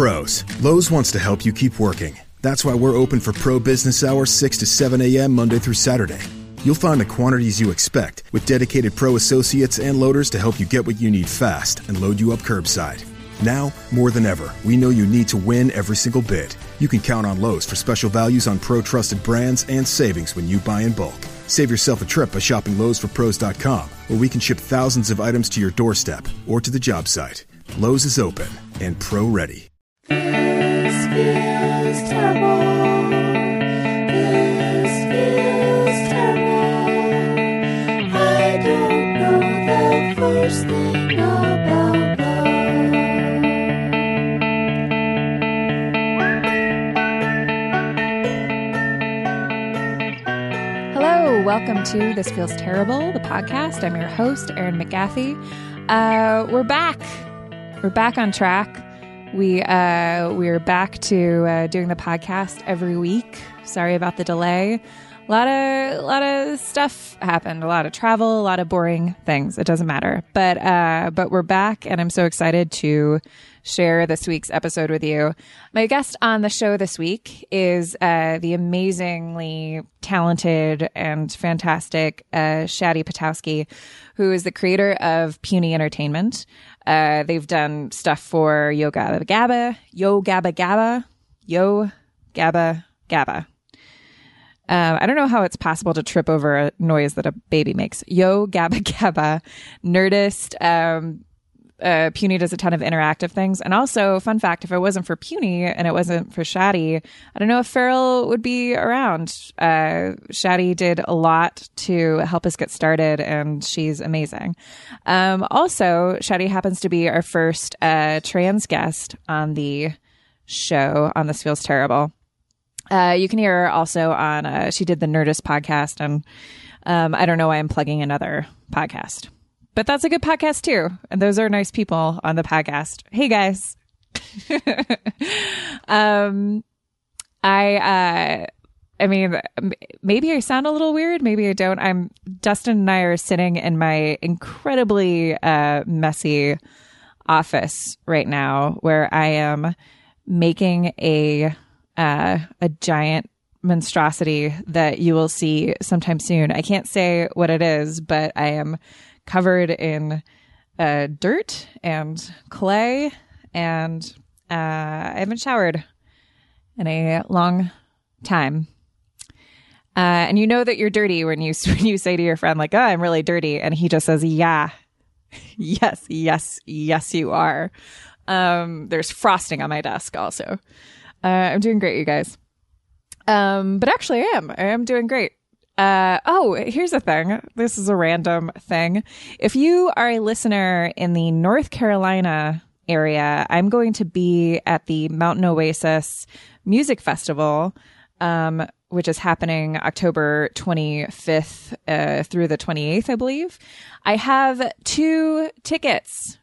pros, Lowe's wants to help you keep working. That's why we're open for pro business hours 6 to 7 a.m. Monday through Saturday. You'll find the quantities you expect with dedicated pro associates and loaders to help you get what you need fast and load you up curbside. Now, more than ever, we know you need to win every single bid. You can count on Lowe's for special values on pro trusted brands and savings when you buy in bulk. Save yourself a trip by shopping Lowe'sForPros.com, where we can ship thousands of items to your doorstep or to the job site. Lowe's is open and pro ready. Welcome to This Feels Terrible, the podcast. I'm your host, Erin McGathy. Uh, we're back. We're back on track. We uh, we're back to uh, doing the podcast every week. Sorry about the delay. A lot of a lot of stuff happened. A lot of travel. A lot of boring things. It doesn't matter. But uh, but we're back, and I'm so excited to share this week's episode with you. My guest on the show this week is uh, the amazingly talented and fantastic uh, Shadi Petosky, who is the creator of Puny Entertainment. Uh, they've done stuff for Yo Gabba Gabba, Yo Gabba Gabba, Yo Gabba Gabba. Um, I don't know how it's possible to trip over a noise that a baby makes. Yo Gabba Gabba, Nerdist, um, uh, Puny does a ton of interactive things. And also, fun fact, if it wasn't for Puny and it wasn't for Shadi, I don't know if Farrell would be around. Uh, Shadi did a lot to help us get started, and she's amazing. Um, also, Shadi happens to be our first uh, trans guest on the show on This Feels Terrible. Uh, you can hear her also on, uh, she did the Nerdist podcast, and um, I don't know why I'm plugging another podcast but that's a good podcast too. And those are nice people on the podcast. Hey guys. um, I, uh, I mean, maybe I sound a little weird. Maybe I don't. I'm Dustin and I are sitting in my incredibly, uh, messy office right now where I am making a, uh, a giant monstrosity that you will see sometime soon. I can't say what it is, but I am covered in uh, dirt and clay, and uh, I haven't showered in a long time. Uh, and you know that you're dirty when you when you say to your friend like, "Oh, I'm really dirty," and he just says, "Yeah, yes, yes, yes, you are." Um, there's frosting on my desk. Also, uh, I'm doing great, you guys. Um, but actually, I am. I am doing great. Uh, oh, here's the thing. This is a random thing. If you are a listener in the North Carolina area, I'm going to be at the Mountain Oasis Music Festival, um, which is happening October 25th uh, through the 28th, I believe. I have two tickets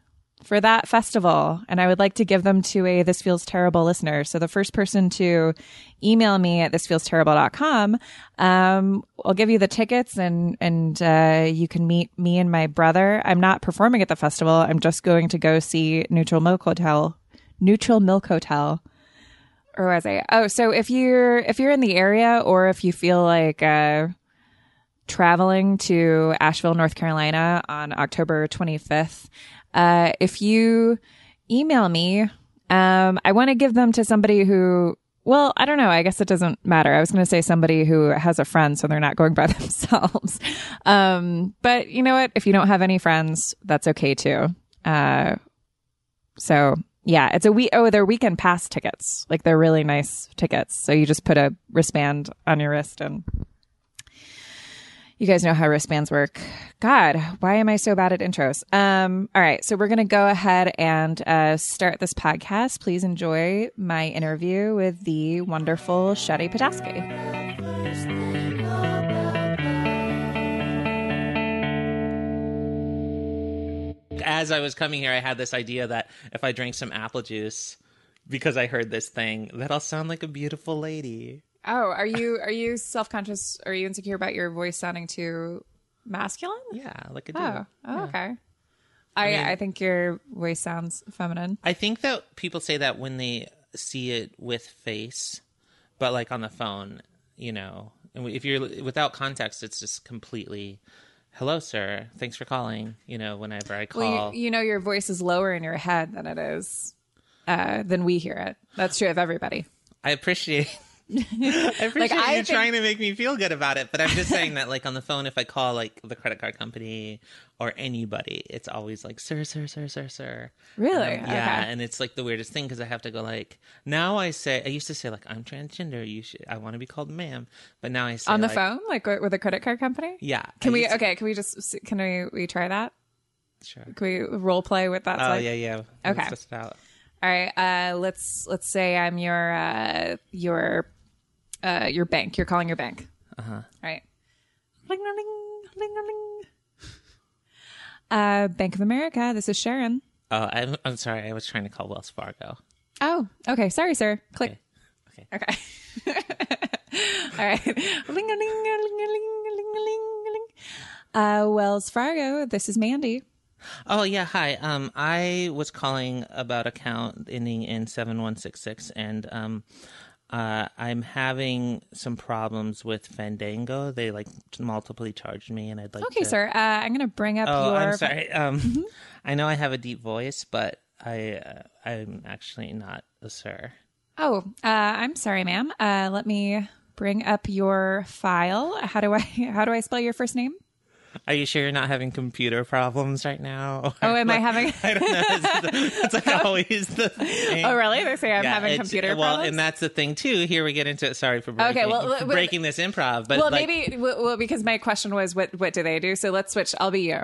for that festival and I would like to give them to a This Feels Terrible listener. So the first person to email me at thisfeelsterrible.com, um, I'll give you the tickets and, and, uh, you can meet me and my brother. I'm not performing at the festival. I'm just going to go see Neutral Milk Hotel, Neutral Milk Hotel. Or was I? Oh, so if you're, if you're in the area or if you feel like, uh, traveling to Asheville, North Carolina on October 25th, uh, if you email me, um, I want to give them to somebody who, well, I don't know. I guess it doesn't matter. I was going to say somebody who has a friend, so they're not going by themselves. um, but you know what? If you don't have any friends, that's okay too. Uh, so yeah, it's a week. Oh, they're weekend pass tickets. Like they're really nice tickets. So you just put a wristband on your wrist and you guys know how wristbands work. God, why am I so bad at intros? Um, all right, so we're gonna go ahead and uh, start this podcast. Please enjoy my interview with the wonderful Shadi about as I was coming here, I had this idea that if I drank some apple juice, because I heard this thing, that I'll sound like a beautiful lady. Oh, are you are you self conscious? Are you insecure about your voice sounding too masculine? Yeah, like a dude. Oh, oh okay. I, mean- I think your voice sounds feminine. I think that people say that when they see it with face, but like on the phone, you know, and if you're without context, it's just completely, "Hello, sir. Thanks for calling." You know, whenever I call, Well, you, you know your voice is lower in your head than it is uh, than we hear it. That's true of everybody. I appreciate. I appreciate I you think- trying to make me feel good about it, but I'm just saying that, like on the phone, if I call like the credit card company or anybody, it's always like "sir, sir, sir, sir, sir." Really? I'm- yeah, Okay. and it's like the weirdest thing because I have to go like now I say I used to say like I'm transgender. You should I want to be called ma'am, but now I say On the like, phone, like with a credit card company. Yeah. Can I we? to- Okay. Can we just? Can we? We try that? Sure. Can we role play with that? Oh like- yeah, yeah. Let's Okay. test it out. All right. Uh, let's let's say I'm your uh, your uh, your bank. You're calling your bank. Uh huh. All right. Ling ling ling ling. Uh, Bank of America. This is Sharon. Oh, I'm, I'm sorry. I was trying to call Wells Fargo. Oh, okay. Sorry, sir. Click. Okay. Okay. All right. Ling ling ling ling ling ling ling. Uh, Wells Fargo. This is Mandy. Oh yeah, hi. Um, I was calling about account ending in seven one six six, and um, uh, I'm having some problems with Fandango. They like multiply charged me, and I'd like Okay, to... sir. Uh, I'm gonna bring up Oh, your. I'm sorry. Um, I know I have a deep voice, but I uh, I'm actually not a sir. Oh, uh, I'm sorry, ma'am. Uh, let me bring up your file. How do I how do I spell your first name? Are you sure you're not having computer problems right now? Oh, am I having? I don't know. It's, it's like always the thing. oh, really? They say I'm Yeah, having computer well, problems. Well, and that's the thing too. Here we get into it. Sorry for breaking, Okay, well, breaking this improv, but well, like, maybe well, because my question was what what do they do? So let's switch. I'll be you.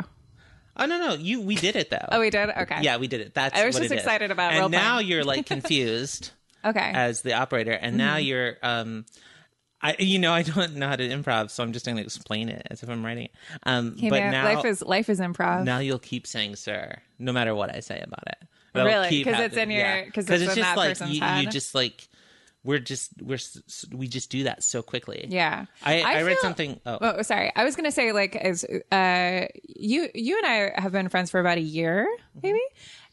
oh no, no, you we did it though. Oh, we did. Okay. yeah, we did it. That's I was just it is. excited about And now playing. you're like confused Okay. as the operator, and now Mm-hmm. you're um. I, you know, I don't know how to improv, so I'm just going to explain it as if I'm writing it. Um, Hey, but man, now, life is life is improv. now you'll keep saying "sir" no matter what I say about it. That'll Really? keep 'Cause it's in your- Yeah. 'cause it's in just like you, you just like we're just we're we just do that so quickly. Yeah. I, I, read feel- something. Oh, Oh, sorry. I was gonna say like as uh you you and I have been friends for about a year, maybe,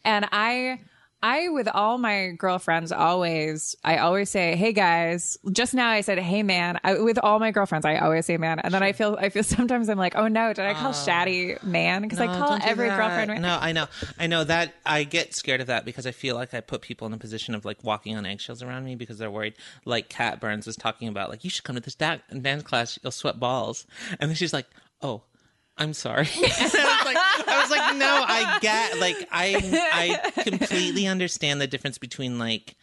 and I I with all my girlfriends always I always say hey guys. Just now I said hey man. I, with all my girlfriends I always say man, and then I feel I feel sometimes I'm like oh no did I call ah. Shadi man because I call every that. girlfriend man. No, I know, I know that I get scared of that because I feel like I put people in a position of like walking on eggshells around me because they're worried. Like Kat Burns was talking about, like you should come to this da- dance class, you'll sweat balls, and then she's like, oh. I'm sorry. I was like, I was like, no, I get, like, I, I completely understand the difference between like,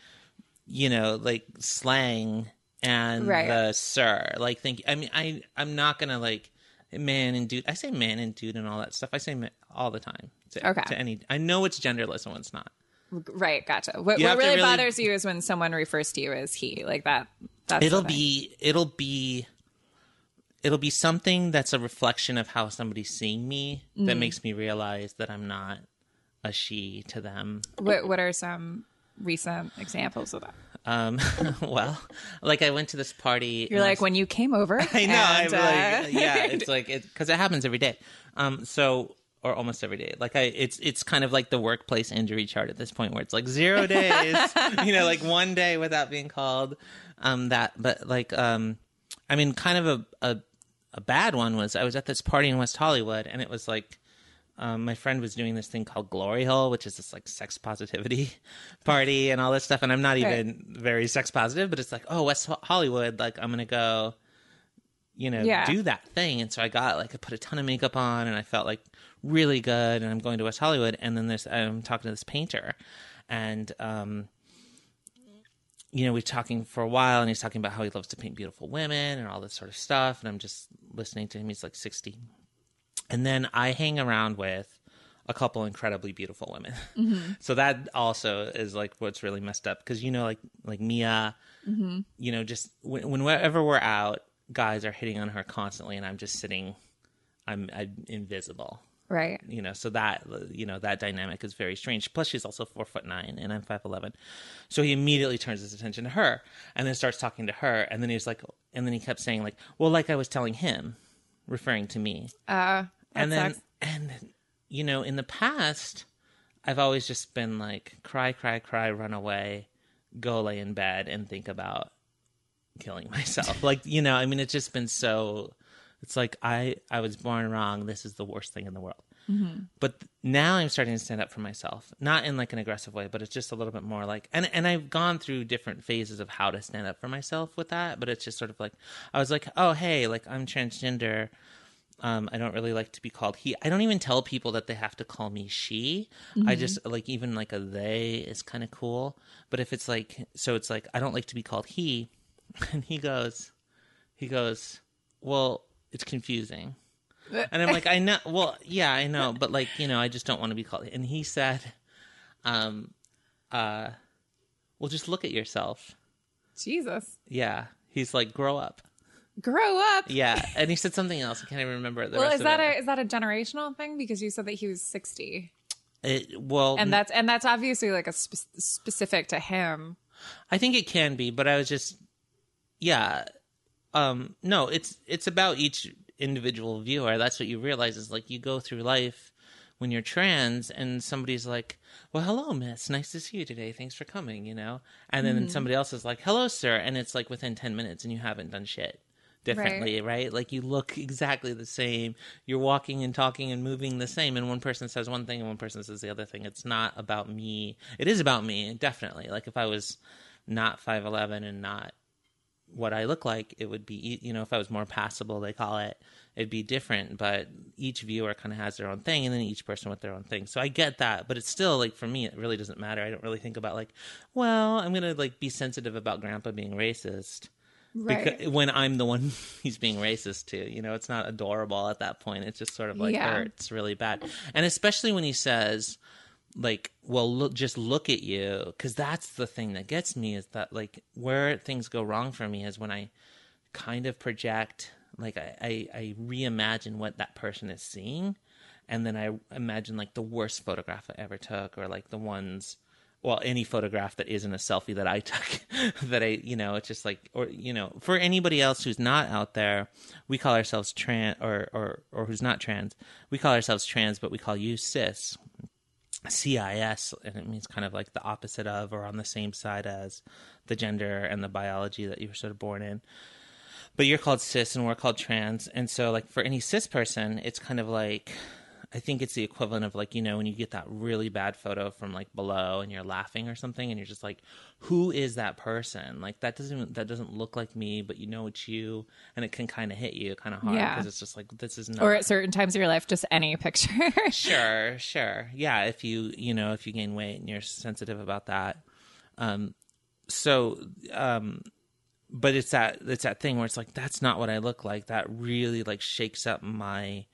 you know, like slang and Right. the sir. Like, think. I mean, I, I'm not gonna like man and dude. I say man and dude and all that stuff. I say ma- all the time. To, Okay. To any, I know it's genderless and what's not. Right, gotcha. What, what really, really- bothers you is when someone refers to you as he, like that. That's It'll be, it'll be, it'll be something that's a reflection of how somebody's seeing me that Mm. makes me realize that I'm not a she to them. What What are some recent examples of that? Um, well, like I went to this party. You're and I like was- when you came over. I know. I'm uh, like, yeah, it's like it because it happens every day. Um, so or almost every day. Like I, it's it's kind of like the workplace injury chart at this point, where it's like zero days, you know, like one day without being called. Um, that, but like, um, I mean, kind of a a a bad one was I was at this party in West Hollywood, and it was like. Um, my friend was doing this thing called Glory Hole, which is this like sex positivity party and all this stuff. And I'm not even very sex positive, but it's like, oh, West Hollywood, like I'm gonna go you know, Yeah. do that thing. And so I got like I put a ton of makeup on and I felt like really good and I'm going to West Hollywood and then there's I'm talking to this painter and um you know, we're talking for a while and he's talking about how he loves to paint beautiful women and all this sort of stuff and I'm just listening to him. He's like 60. And then I hang around with a couple incredibly beautiful women. Mm-hmm. So that also is like what's really messed up because you know like like Mia mm-hmm. you know, just when, whenever we're out, guys are hitting on her constantly, and I'm just sitting, I'm, I'm invisible. Right. You know, so that you know that dynamic is very strange. Plus, she's also four foot nine, and I'm five eleven. So he immediately turns his attention to her, and then starts talking to her, and then he's like, and then he kept saying like, well, like I was telling him, referring to me, Uh, and then sucks. and you know, in the past, I've always just been like cry, cry, cry, run away, go lay in bed and think about killing myself. like, you know, I mean, it's just been so. It's like I I was born wrong. This is the worst thing in the world. But now I'm starting to stand up for myself, not in like an aggressive way, but it's just a little bit more like, and and I've gone through different phases of how to stand up for myself with that. But it's just sort of like I was like, oh hey, like I'm transgender. Um, I don't really like to be called he. I don't even tell people that they have to call me she. I just like even like a they is kind of cool. But if it's like so, it's like I don't like to be called he. And he goes, he goes, well, it's confusing. And I'm like, I know. Well, yeah, I know, but like, you know, I just don't want to be called. And he said, um, uh, well, just look at yourself. Jesus. Yeah, he's like, grow up. Grow up. Yeah, and he said something else. I can't even remember the Well, is that it. a is that a generational thing? Because you said that he was sixty, It, well, and that's and that's obviously like a spe- specific to him. I think it can be, but I was just, yeah, um, no, it's it's about each individual viewer. That's what you realize is like you go through life when you're trans, and somebody's like, "Well, hello, Miss, nice to see you today. Thanks for coming," you know, and then somebody else is like, "Hello, sir," and it's like within ten minutes, and you haven't done shit differently, right? Like you look exactly the same. You're walking and talking and moving the same, and one person says one thing and one person says the other thing. It's not about me. It is about me, definitely. Like if I was not five eleven and not what I look like, it would be you know if I was more passable, they call it, it'd be different. But each viewer kind of has their own thing, and then each person with their own thing. So I get that, but it's still like for me, it really doesn't matter. I don't really think about like, well, I'm gonna like be sensitive about Grandpa being racist Right. because when I'm the one he's being racist to. You know, it's not adorable at that point. It's just sort of like Yeah. hurts really bad. And especially when he says, like, well, look, just look at you. Because that's the thing that gets me is that, like, where things go wrong for me is when I kind of project, like, I, I, I reimagine what that person is seeing. And then I imagine, like, the worst photograph I ever took or, like, the ones well any photograph that isn't a selfie that i took that i you know it's just like or you know for anybody else who's not out there we call ourselves trans or or or who's not trans we call ourselves trans but we call you cis cis and it means kind of like the opposite of or on the same side as the gender and the biology that you were sort of born in. But you're called cis and we're called trans. And so like for any cis person it's kind of like i think it's the equivalent of like you know when you get that really bad photo from like below and you're laughing or something and you're just like who is that person like that doesn't that doesn't look like me but you know it's you and it can kind of hit you kind of hard Yeah. because it's just like this is not Or at certain times of your life, just any picture. sure sure yeah if you you know if you gain weight and you're sensitive about that um so um but it's that it's that thing where it's like that's not what i look like that really like shakes up my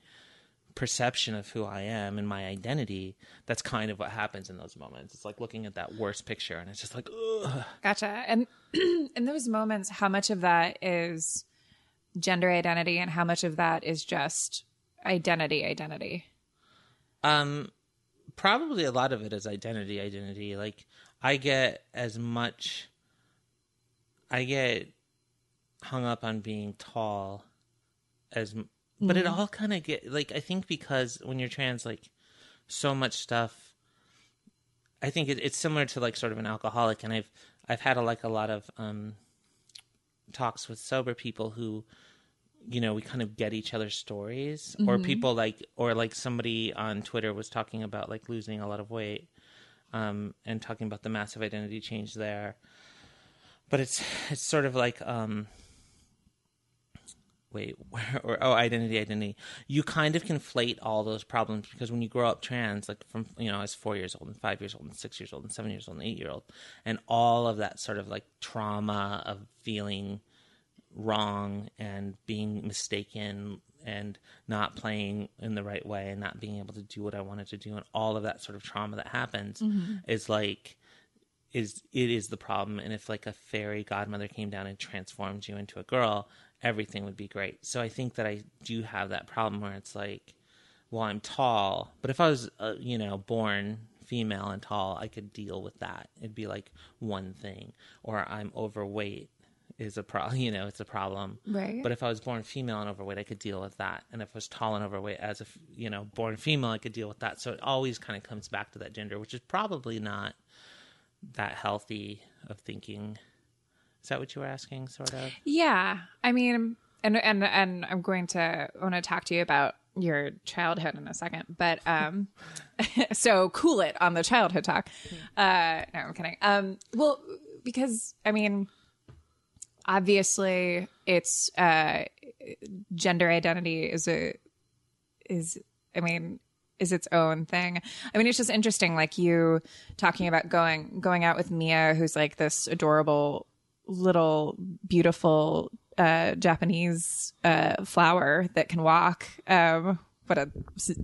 perception of who i am and my identity that's kind of what happens in those moments it's like looking at that worst picture and it's just like ugh. Gotcha. And in those moments, how much of that is gender identity and how much of that is just identity identity? Um, probably a lot of it is identity, identity. Like I get as much, I get hung up on being tall as, m- but it all kind of get like I think because when you're trans, like so much stuff. I think it, it's similar to like sort of an alcoholic, and I've I've had a, like a lot of um talks with sober people who you know we kind of get each other's stories or people like or like somebody on twitter was talking about like losing a lot of weight um and talking about the massive identity change there but it's it's sort of like um wait where or oh identity identity. You kind of conflate all those problems because when you grow up trans like from you know as four years old and five years old and six years old and seven years old and eight year old and all of that sort of like trauma of feeling wrong and being mistaken and not playing in the right way and not being able to do what I wanted to do and all of that sort of trauma that happens mm-hmm. is like is it is the problem. And if like a fairy godmother came down and transformed you into a girl everything would be great so i think that i do have that problem where it's like well i'm tall but if i was uh, you know born female and tall i could deal with that it'd be like one thing or i'm overweight is a problem. You know, it's a problem. Right. But if I was born female and overweight, I could deal with that. And if I was tall and overweight as a, you know born female, I could deal with that. So it always kind of comes back to that gender, which is probably not that healthy of thinking. Is that what you were asking? Sort of. Yeah, I mean, and and and I'm going to I want to talk to you about your childhood in a second, but um, so cool it on the childhood talk. Uh, no, I'm kidding. Um, well, because I mean, obviously, it's uh, gender identity is a is I mean is its own thing. I mean, it's just interesting, like you talking about going going out with Mia, who's like this adorable little beautiful uh, Japanese uh, flower that can walk. Um, what a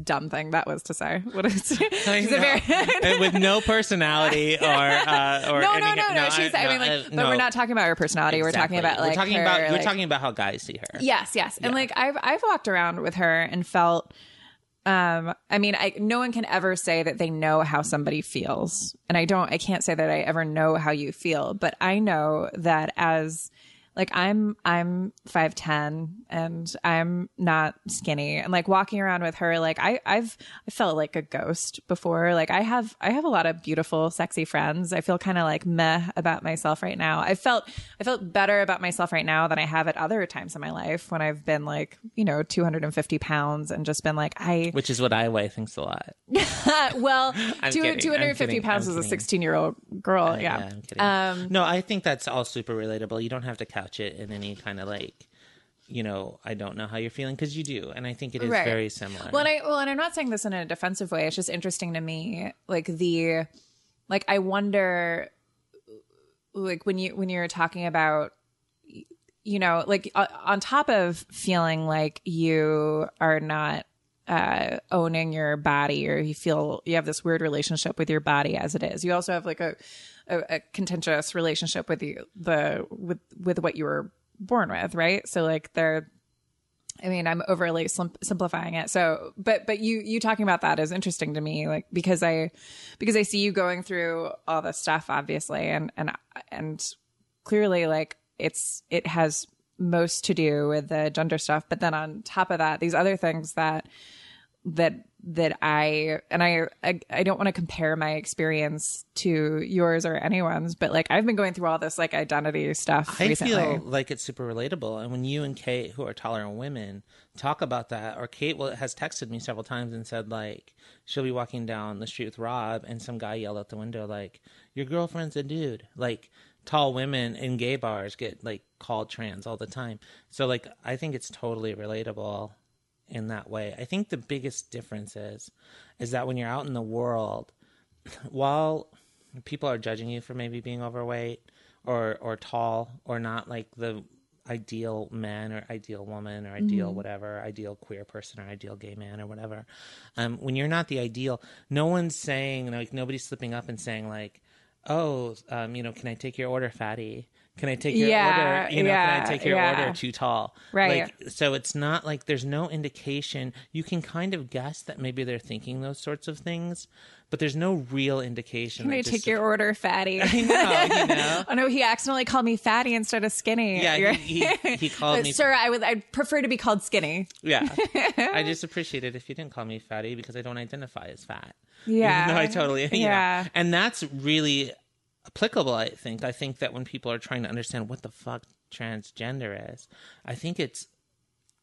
dumb thing that was to say. What is? I she's a very- with no personality or uh, or no, no, any- no, no. She's. I, mean, like, uh, but we're not talking about her personality. We're talking about like we're talking about we're talking about how guys see her. Yes, yes. And like I've I've walked around with her and felt um I mean I no one can ever say that they know how somebody feels. And I don't I can't say that I ever know how you feel, but I know that as like I'm I'm 5'10 and I'm not skinny. And like walking around with her like I I've I felt like a ghost before. Like I have I have a lot of beautiful sexy friends. I feel kind of like meh about myself right now. I felt I felt better about myself right now than I have at other times in my life when I've been like you know 250 pounds and just been like I Which is what I weigh thanks a lot. well two, kidding, 250 pounds as a 16 year old girl yeah, I'm kidding. Um, no, I think that's all super relatable. You don't have to couch it in any kind of like, you know, I don't know how you're feeling because you do, and I think it is Right. very similar. Well, and I well, and I'm not saying this in a defensive way. It's just interesting to me, like the, like I wonder, like when you when you're talking about, you know, like uh, on top of feeling like you are not uh, owning your body, or you feel you have this weird relationship with your body as it is. You also have like a a, a contentious relationship with you the with with what you were born with, right? So like they're I mean, I'm overly sim- simplifying it. So, but but you you talking about that is interesting to me, like because I because I see you going through all this stuff, obviously, and and and clearly, like it's it has most to do with the gender stuff, but then on top of that, these other things that that that I and I I, I don't want to compare my experience to yours or anyone's, but like I've been going through all this like identity stuff I recently. feel like it's super relatable. And when you and Kate, who are tolerant women, talk about that, or Kate will, has texted me several times and said, like, she'll be walking down the street with Rob, and some guy yelled out the window, like, your girlfriend's a dude. Like, tall women in gay bars get, like, called trans all the time. So, like, I think it's totally relatable in that way. I think the biggest difference is, is that when you're out in the world, while people are judging you for maybe being overweight or or tall or not like the ideal man or ideal woman or ideal whatever ideal queer person or ideal gay man or whatever um when you're not the ideal no one's saying like nobody's slipping up and saying like oh um you know can i take your order fatty can i take your Yeah, order you know yeah, can i take your yeah. order too tall Right. like so it's not like there's no indication you can kind of guess that maybe they're thinking those sorts of things but there's no real indication Can I just- take your order, fatty? I know, you know Oh no, he accidentally called me fatty instead of skinny. Yeah, he, he, he called me. sir, I would I'd prefer to be called skinny. Yeah, I just appreciate it if you didn't call me fatty because I don't identify as fat. Yeah. Though I totally yeah. Yeah. And that's really applicable. I think. I think that when people are trying to understand what the fuck transgender is, I think it's,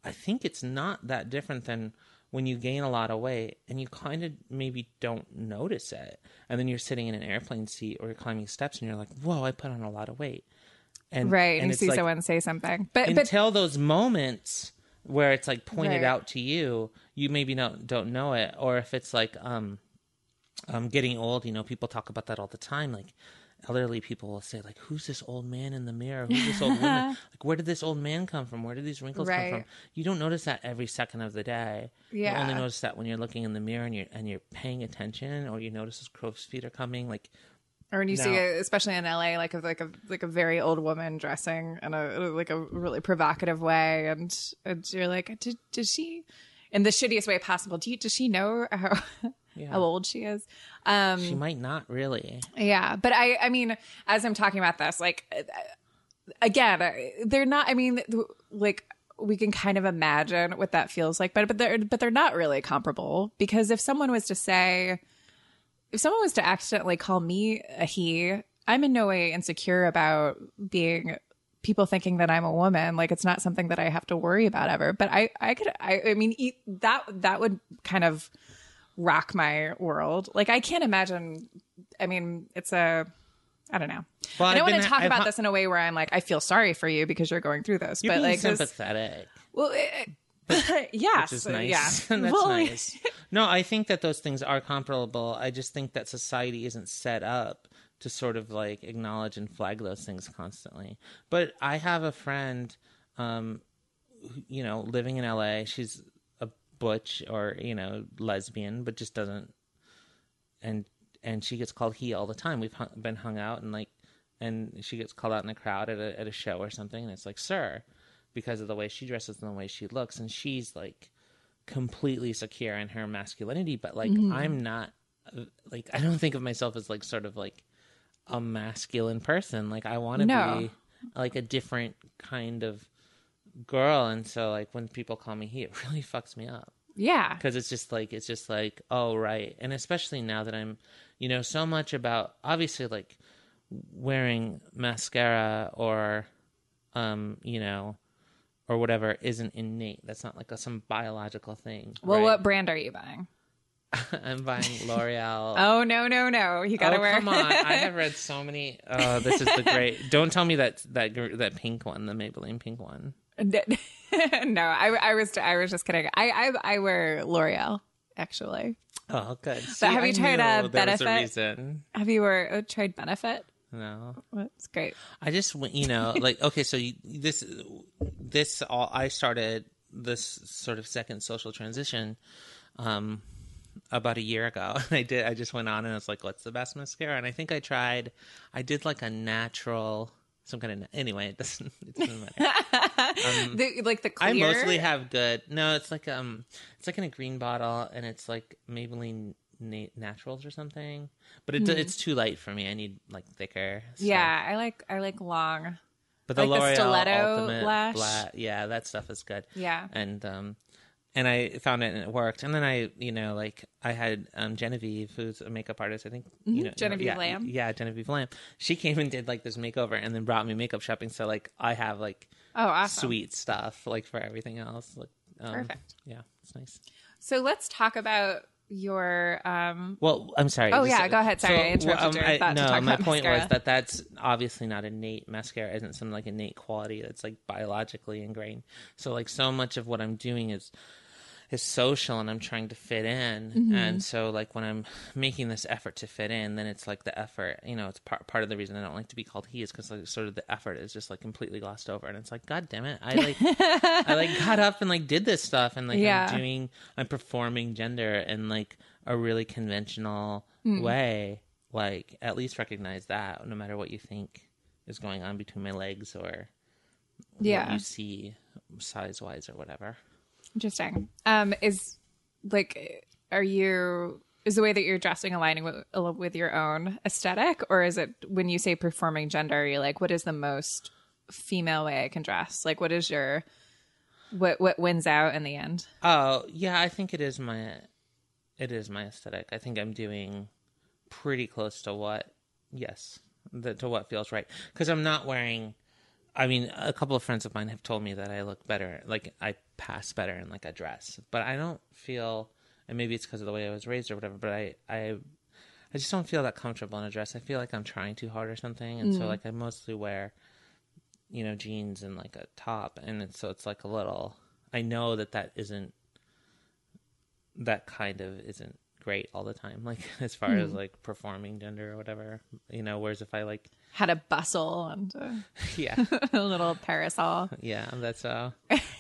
I think it's not that different than when you gain a lot of weight and you kind of maybe don't notice it, and then you're sitting in an airplane seat or you're climbing steps and you're like, "Whoa, I put on a lot of weight." And Right. And, and you see like, someone say something. But but until those moments where it's like pointed Right. out to you, you maybe don't don't know it, or if it's like um, um, getting old. You know, people talk about that all the time. Like elderly people will say, like, "Who's this old man in the mirror? Who's this old woman? Like, where did this old man come from? Where did these wrinkles Right. come from?" You don't notice that every second of the day. yeah. You only notice that when you're looking in the mirror and you're and you're paying attention, or you notice those crow's feet are coming. Like, or when you see No. it, especially in LA, like a like a like a very old woman dressing in a like a really provocative way, and, and you're like, did did she, in the shittiest way possible? Do you, does she know how how old she is? Um, she might not really. Yeah, but I I mean, as I'm talking about this, like again, they're not. I mean, like we can kind of imagine what that feels like, but but they're but they're not really comparable because if someone was to say, if someone was to accidentally call me a he, I'm in no way insecure about being people thinking that I'm a woman. Like it's not something that I have to worry about ever. But I I could I I mean that that would kind of rock my world. Like I can't imagine. I mean, it's a. I don't know. Well, I I've don't want to talk about this in a way where I'm like, I feel sorry for you because you're going through this. You're but like, this, sympathetic. well, it, yes, which is nice. yeah, That's Well, nice. No, I think that those things are comparable. I just think that society isn't set up to sort of like acknowledge and flag those things constantly. But I have a friend, um, who, you know, living in LA. She's butch or you know lesbian, but just doesn't. And and she gets called he all the time. We've hung, been hung out and like, and she gets called out in the crowd at a at a show or something, and it's like sir, because of the way she dresses and the way she looks, and she's like completely secure in her masculinity but like Mm-hmm. i'm not uh, like i don't think of myself as like sort of like a masculine person like i want to No. be like a different kind of girl and so like when people call me he it really fucks me up yeah, because it's just like it's just like oh right and especially now that i'm you know so much about obviously like wearing mascara or um you know or whatever isn't innate that's not like a, some biological thing Well, right? what brand are you buying? i'm buying l'oreal Oh no, no, no! You gotta oh, wear. come on! I have read so many. Oh, this is the great. Don't tell me that that that pink one, the Maybelline pink one. no, I, I was I was just kidding. I I, I wear L'Oreal actually. Oh, good. See, have you tried, uh, a Benefit? reason. Have you were uh, tried Benefit? No, That's great. I just went- you know like okay, so you, this this all I started this sort of second social transition um about a year ago and i did i just went on and i was like what's the best mascara and i think i tried i did like a natural some kind of anyway it doesn't, it doesn't matter The, like the I mostly have good. No, it's like um, it's like in a green bottle, and it's like Maybelline Na- Naturals or something. But it, it's too light for me. I need like thicker. Hmm. Yeah, I like I like long. but the like the L'Oreal stiletto Ultimate lash. Bla- yeah, that stuff is good. Yeah. and um, and I found it and it worked. And then I, you know, like I had um Genevieve, who's a makeup artist. I think you know Mm-hmm. Genevieve yeah, Lamb. Yeah, Genevieve Lamb. She came and did like this makeover, and then brought me makeup shopping. So like I have like Oh, awesome. sweet stuff like for everything else. Like um, Perfect. Yeah, it's nice. So let's talk about your um Well, I'm sorry. Oh, yeah, go ahead. Sorry, I interrupted your I, thought to no, my point mascara. was that that's obviously not innate. Mascara isn't some like innate quality that's like biologically ingrained. So like so much of what I'm doing is is social and I'm trying to fit in. Mm-hmm. And so like when I'm making this effort to fit in, then it's like the effort, you know, it's part part of the reason I don't like to be called he is because like sort of the effort is just like completely glossed over and it's like god damn it. I like I like got up and like did this stuff and like Yeah. I'm doing I'm performing gender in like a really conventional Hmm. way. Like at least recognize that no matter what you think is going on between my legs or what Yeah. you see size wise or whatever. Interesting. Um is like are you is the way that you're dressing aligning with with your own aesthetic or is it when you say performing gender you're like what is the most female way I can dress? Like what is your what what wins out in the end? Oh, yeah, I think it is my it is my aesthetic. I think I'm doing pretty close to what yes, the, to what feels right cuz I'm not wearing I mean, a couple of friends of mine have told me that I look better, like I pass better in like a dress. But I don't feel and maybe it's because of the way I was raised or whatever, but I I I just don't feel that comfortable in a dress. I feel like I'm trying too hard or something, and so mm. like I mostly wear you know jeans and like a top and it's, so it's like a little i know that that isn't that kind of isn't great all the time like as far as mm. like performing gender or whatever you know whereas if i like Had a bustle and a, yeah. a little parasol. yeah that's uh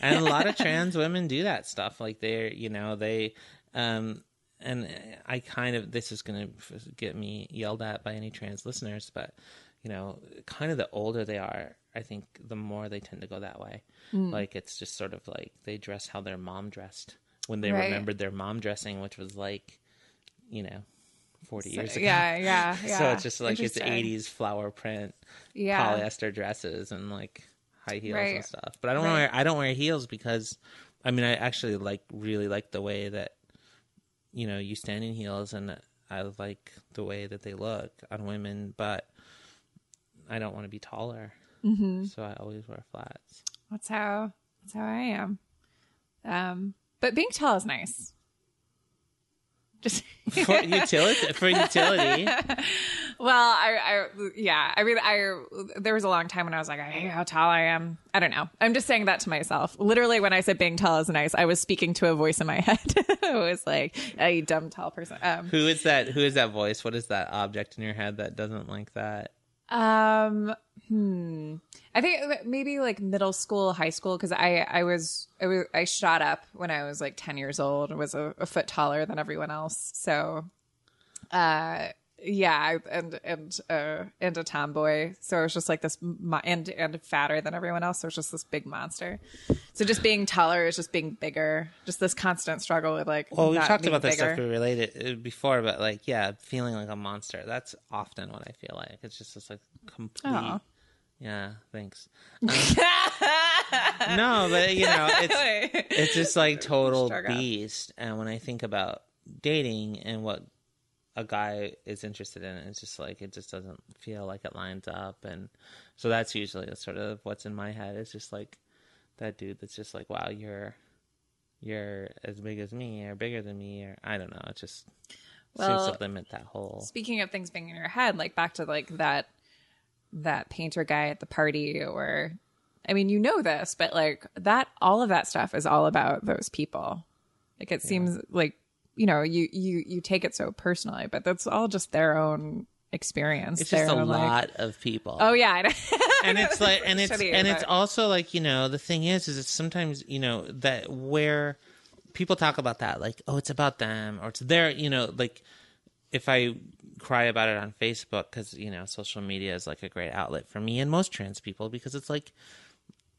and a lot of trans women do that stuff. Like they're you know they um and i kind of this is gonna get me yelled at by any trans listeners but you know kind of the older they are i think the more they tend to go that way. Like it's just sort of like they dress how their mom dressed when they Right. remembered their mom dressing which was like you know 40 years ago. yeah, yeah, yeah. So it's just like it's 80s flower print Yeah. polyester dresses and like high heels Right. and stuff. But I don't Right. wear I don't wear heels because I mean I actually like really like the way that you know you stand in heels and I like the way that they look on women, but I don't want to be taller. Mm-hmm. So I always wear flats. That's how that's how I am. Um, but being tall is nice. Just For utility for utility. well, I, I yeah. I mean, I there was a long time when I was like, I hate how tall I am. I don't know. I'm just saying that to myself. Literally, when I said being tall is nice, I was speaking to a voice in my head. it was like, "Oh, you dumb tall person." Um, Who is that who is that voice? What is that object in your head that doesn't like that? Um, hmm. I think maybe like middle school, high school, because I I was I was I shot up when I was like ten years old. and was a, a foot taller than everyone else. So, uh, yeah, and and uh and a tomboy. So it was just like this, mo- and and fatter than everyone else. So it was just this big monster. So just being taller is just being bigger. Just this constant struggle with like. Well, not talked about this bigger. stuff related uh, before, but like, yeah, feeling like a monster. That's often what I feel like. It's just this like complete. Yeah, thanks. Um, no, but you know, it's it's just like total beast. And when I think about dating and what a guy is interested in, it's just like it just doesn't feel like it lines up. And so that's usually sort of what's in my head. It's just like that dude that's just like, wow, you're you're as big as me or bigger than me or I don't know. It just Well, seems to limit that whole. speaking of things being in your head like back to like that that painter guy at the party or i mean you know this but like that all of that stuff is all about those people like it seems like you know you you you take it so personally but that's all just their own experience It's just a own, like- lot of people. oh yeah and it's like and it's Shitty, and it's also like you know the thing is is it's sometimes you know that where people talk about that like oh it's about them or it's their you know like if i cry about it on facebook because you know social media is like a great outlet for me and most trans people because it's like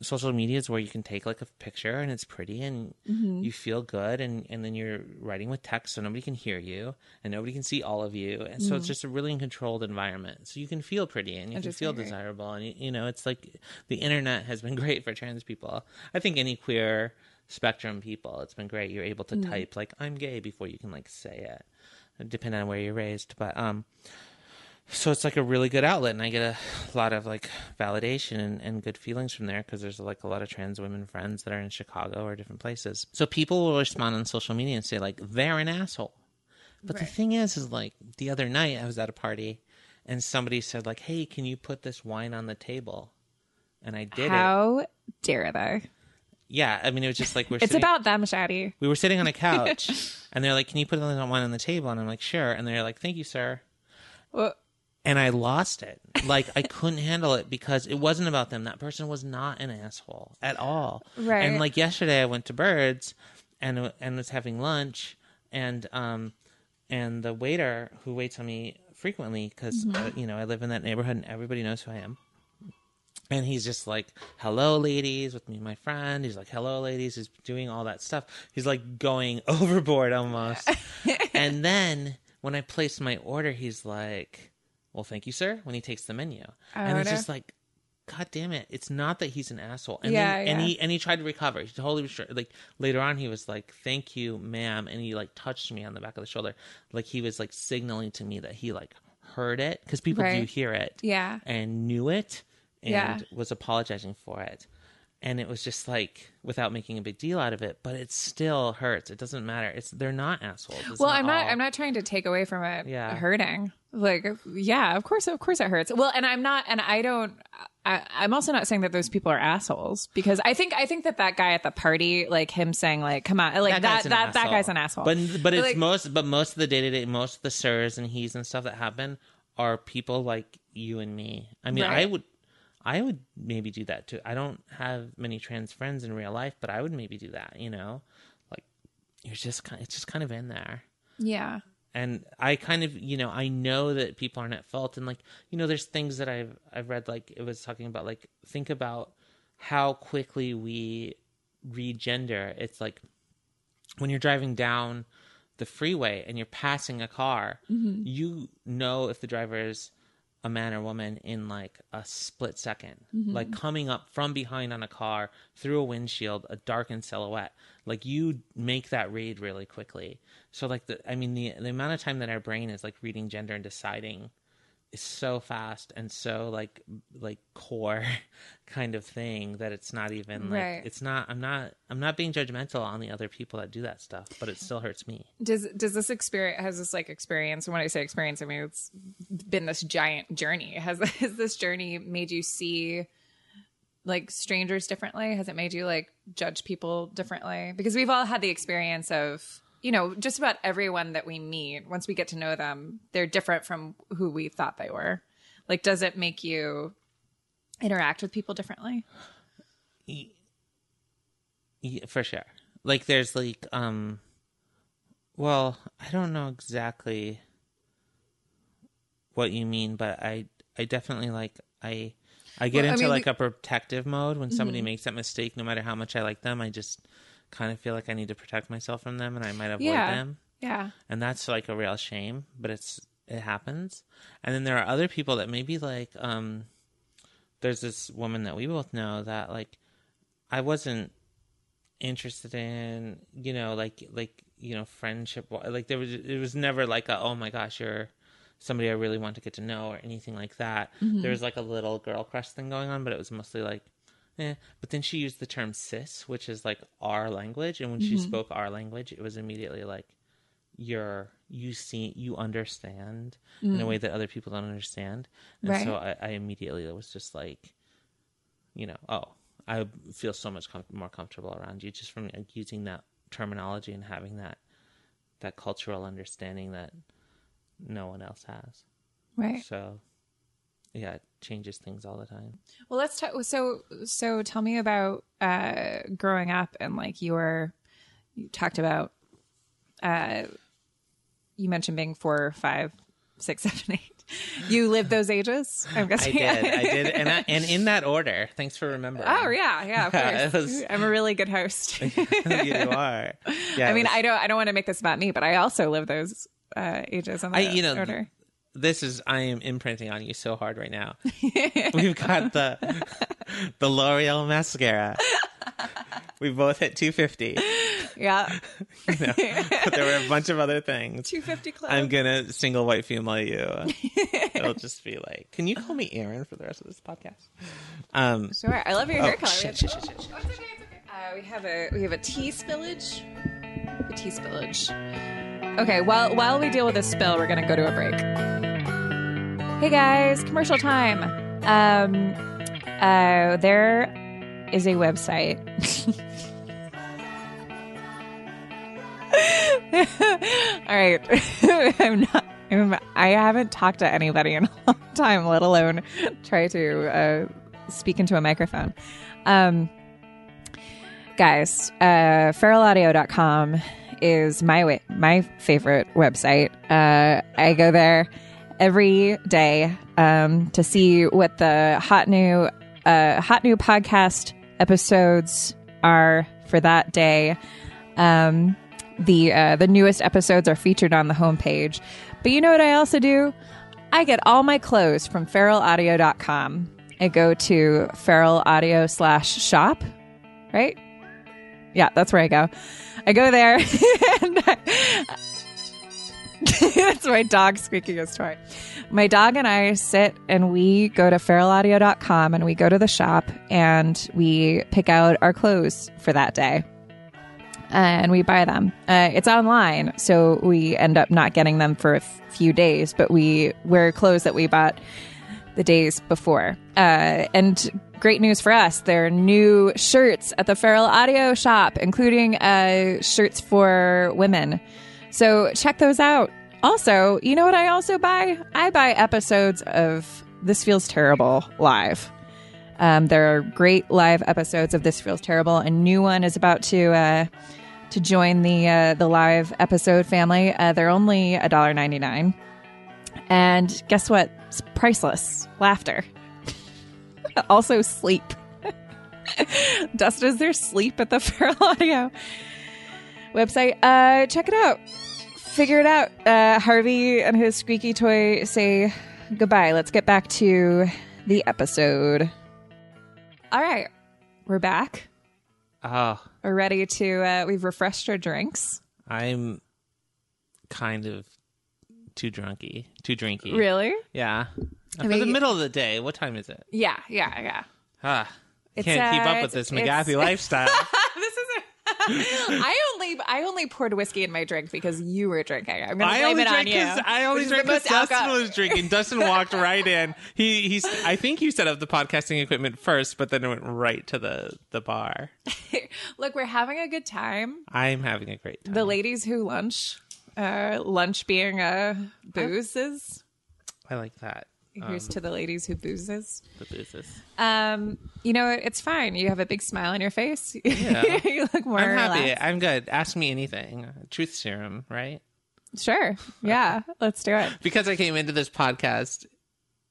social media is where you can take like a picture and it's pretty and Mm-hmm. you feel good and and then you're writing with text so nobody can hear you and nobody can see all of you and so it's just a really controlled environment so you can feel pretty and you I can feel agree. desirable and you, you know it's like the internet has been great for trans people i think any queer spectrum people it's been great you're able to Mm. type like i'm gay before you can like say it depending on where you're raised but um so it's like a really good outlet and i get a lot of like validation and, and good feelings from there because there's like a lot of trans women friends that are in chicago or different places. So people will respond on social media and say like they're an asshole. But the thing is is like the other night i was at a party and somebody said like hey can you put this wine on the table? And i did it. How dare they? Yeah i mean it was just like we're it's sitting, about them Shadi we were sitting on a couch and they're like can you put the wine on the table? And i'm like sure. And they're like thank you sir. Well, and I lost it. Like I couldn't handle it because it wasn't about them. That person was not an asshole at all. Right. And like yesterday, I went to Birds, and and was having lunch, and um, and the waiter who waits on me frequently because uh, you know I live in that neighborhood and everybody knows who I am. And he's just like, "Hello, ladies," with me and my friend. He's like, "Hello, ladies." He's doing all that stuff. He's like going overboard almost. and then when I placed my order, he's like, "Well, thank you, sir." When he takes the menu, and it's just like, God damn it! It's not that he's an asshole. And Yeah, then, and he and he tried to recover. He totally was like later on. He was like, "Thank you, ma'am," and he like touched me on the back of the shoulder, like he was like signaling to me that he like heard it because people do hear it, Yeah. and knew it and Yeah. was apologizing for it. And it was just like without making a big deal out of it, but it still hurts. It doesn't matter. It's they're not assholes. It's well i'm not all- i'm not trying to take away from it Yeah. hurting like yeah of course of course it hurts well and i'm not and i don't I, i'm also not saying that those people are assholes because i think i think that that guy at the party like him saying like come on like that guy's that that, guy's an asshole But but it's like- most but most of the day to day most of the sirs and he's and stuff that happen are people like you and me. I mean, I would I would maybe do that too. I don't have many trans friends in real life, but I would maybe do that. You know, like you're just kind. It's just kind of in there. yeah and I kind of you know I know that people aren't at fault and like you know there's things that I've I've read like it was talking about like think about how quickly we regender it's like when you're driving down the freeway and you're passing a car, Mm-hmm. you know if the driver is a man or woman in like a split 2nd Mm-hmm. Like coming up from behind on a car through a windshield, a darkened silhouette. Like you make that read really quickly. So like the I mean the the amount of time that our brain is like reading gender and deciding so fast and so like like core kind of thing that it's not even like Right. it's not I'm not I'm not being judgmental on the other people that do that stuff, but it still hurts me. Does does this experience has this like experience? And when I say experience, I mean it's been this giant journey. Has has this journey made you see like strangers differently? Has it made you like judge people differently? Because we've all had the experience of you know just about everyone that we meet. Once we get to know them, they're different from who we thought they were. Like, does it make you interact with people differently? Yeah, for sure. Like there's like um well, I don't know exactly what you mean, but I I definitely like I I get Well, I into mean, like we- a protective mode when somebody makes that mistake no matter how much I like them, I just kind of feel like I need to protect myself from them and I might avoid Yeah. them. Yeah. And that's like a real shame, but it's it happens. And then there are other people that maybe like um there's this woman that we both know that like I wasn't interested in, you know, like like you know, friendship. Like there was, it was never like a, oh my gosh, you're somebody I really want to get to know or anything like that. There was like a little girl crush thing going on, but it was mostly like, eh. But then she used the term cis, which is like our language, and when she spoke our language, it was immediately like, you're you see you understand in a way that other people don't understand, and Right. so I, I immediately was just like, you know, oh, I feel so much com- more comfortable around you just from like, using that terminology and having that that cultural understanding that no one else has. Right. So, yeah, it changes things all the time. Well, let's talk. So, so tell me about uh, growing up and like you were, you talked about, uh, you mentioned being four, five, six, seven, eight. You lived those ages. I'm I guessing. did, I did, and I, and in that order. Thanks for remembering. Oh yeah, yeah. Of It course. was- I'm a really good host. you are. Yeah, I mean, was- I don't. I don't want to make this about me, but I also live those uh, ages in that I, you know, order. This is I am imprinting on you so hard right now. We've got the the L'Oreal mascara. We both hit 250. Yeah, But there were a bunch of other things. 250 club. I'm gonna single white female you. It'll just be like, can you call me Erin for the rest of this podcast? Um, Sure, I love your hair oh, color. shit, shit, shit, shit, shit. Uh, we have a we have a tea spillage. A tea spillage. Okay, while while we deal with this spill, we're gonna go to a break. Hey guys, commercial time. Um, uh, there is a website. All right, I'm not. I haven't talked to anybody in a long time, let alone try to uh, speak into a microphone. Um, guys, uh, feralaudio.com is my way, my favorite website. Uh, I go there every day um, to see what the hot new uh, hot new podcast episodes are for that day. Um, the uh, the newest episodes are featured on the homepage. But you know what I also do? I get all my clothes from feralaudio.com. I go to feral audio slash shop, right? Yeah, that's where I go. I go there that's my dog squeaking his toy. My dog and I sit and we go to feralaudio.com and we go to the shop and we pick out our clothes for that day. And we buy them. Uh, it's online, so we end up not getting them for a f- few days, but we wear clothes that we bought the days before. Uh, and great news for us there are new shirts at the Feral Audio shop, including uh, shirts for women. So check those out. Also, you know what I also buy? I buy episodes of This Feels Terrible live. Um, there are great live episodes of This Feels Terrible. A new one is about to uh, to join the uh, the live episode family. Uh, they're only $1.99. And guess what? It's priceless. Laughter. also sleep. Dust is there sleep at the Feral Audio website. Uh, check it out. figure it out. Uh, Harvey and his squeaky toy say goodbye. Let's get back to the episode. All right, we're back. Oh, We're ready to. Uh, we've refreshed our drinks. I'm kind of too drunky, too drinky. Really? Yeah. For mean- the middle of the day. What time is it? Yeah, yeah, yeah. Ah, It's, can't keep uh, up with it's- this McGathy it's- lifestyle. this is. I only I only poured whiskey in my drink because you were drinking. I'm gonna I blame only it on drank you. I only which is drank because most Dustin alcohol- was drinking. Dustin walked right in. He he's. I think you set up the podcasting equipment first, but then it went right to the the bar. Look, we're having a good time. I'm having a great time. The ladies who lunch, uh, lunch being uh, boozes. I like that. Here's to the ladies who boozes. The business. Um, you know, it's fine. You have a big smile on your face. Yeah. you look more I'm happy. relaxed. I'm good. Ask me anything. Truth serum, right? Sure. Yeah. Let's do it. Because I came into this podcast,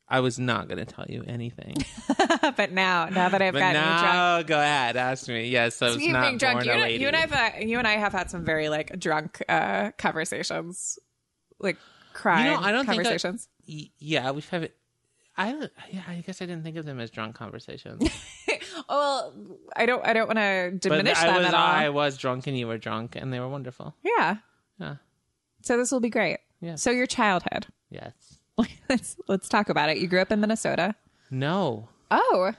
I was not going to tell you anything. but now, now that I've But gotten you drunk. now, go ahead. Ask me. Yes, I was not being drunk, you a and, you and I've uh, you and I have had some very like drunk uh, conversations, like crime You know, I don't think I- conversations. Yeah, we've had. I yeah, I guess I didn't think of them as drunk conversations. well, I don't I don't want to but diminish I them was at all. I was drunk and you were drunk and they were wonderful. yeah. Yeah. So this will be great. Yeah. So your childhood. Yes. let's let's talk about it. You grew up in Minnesota. No. Oh,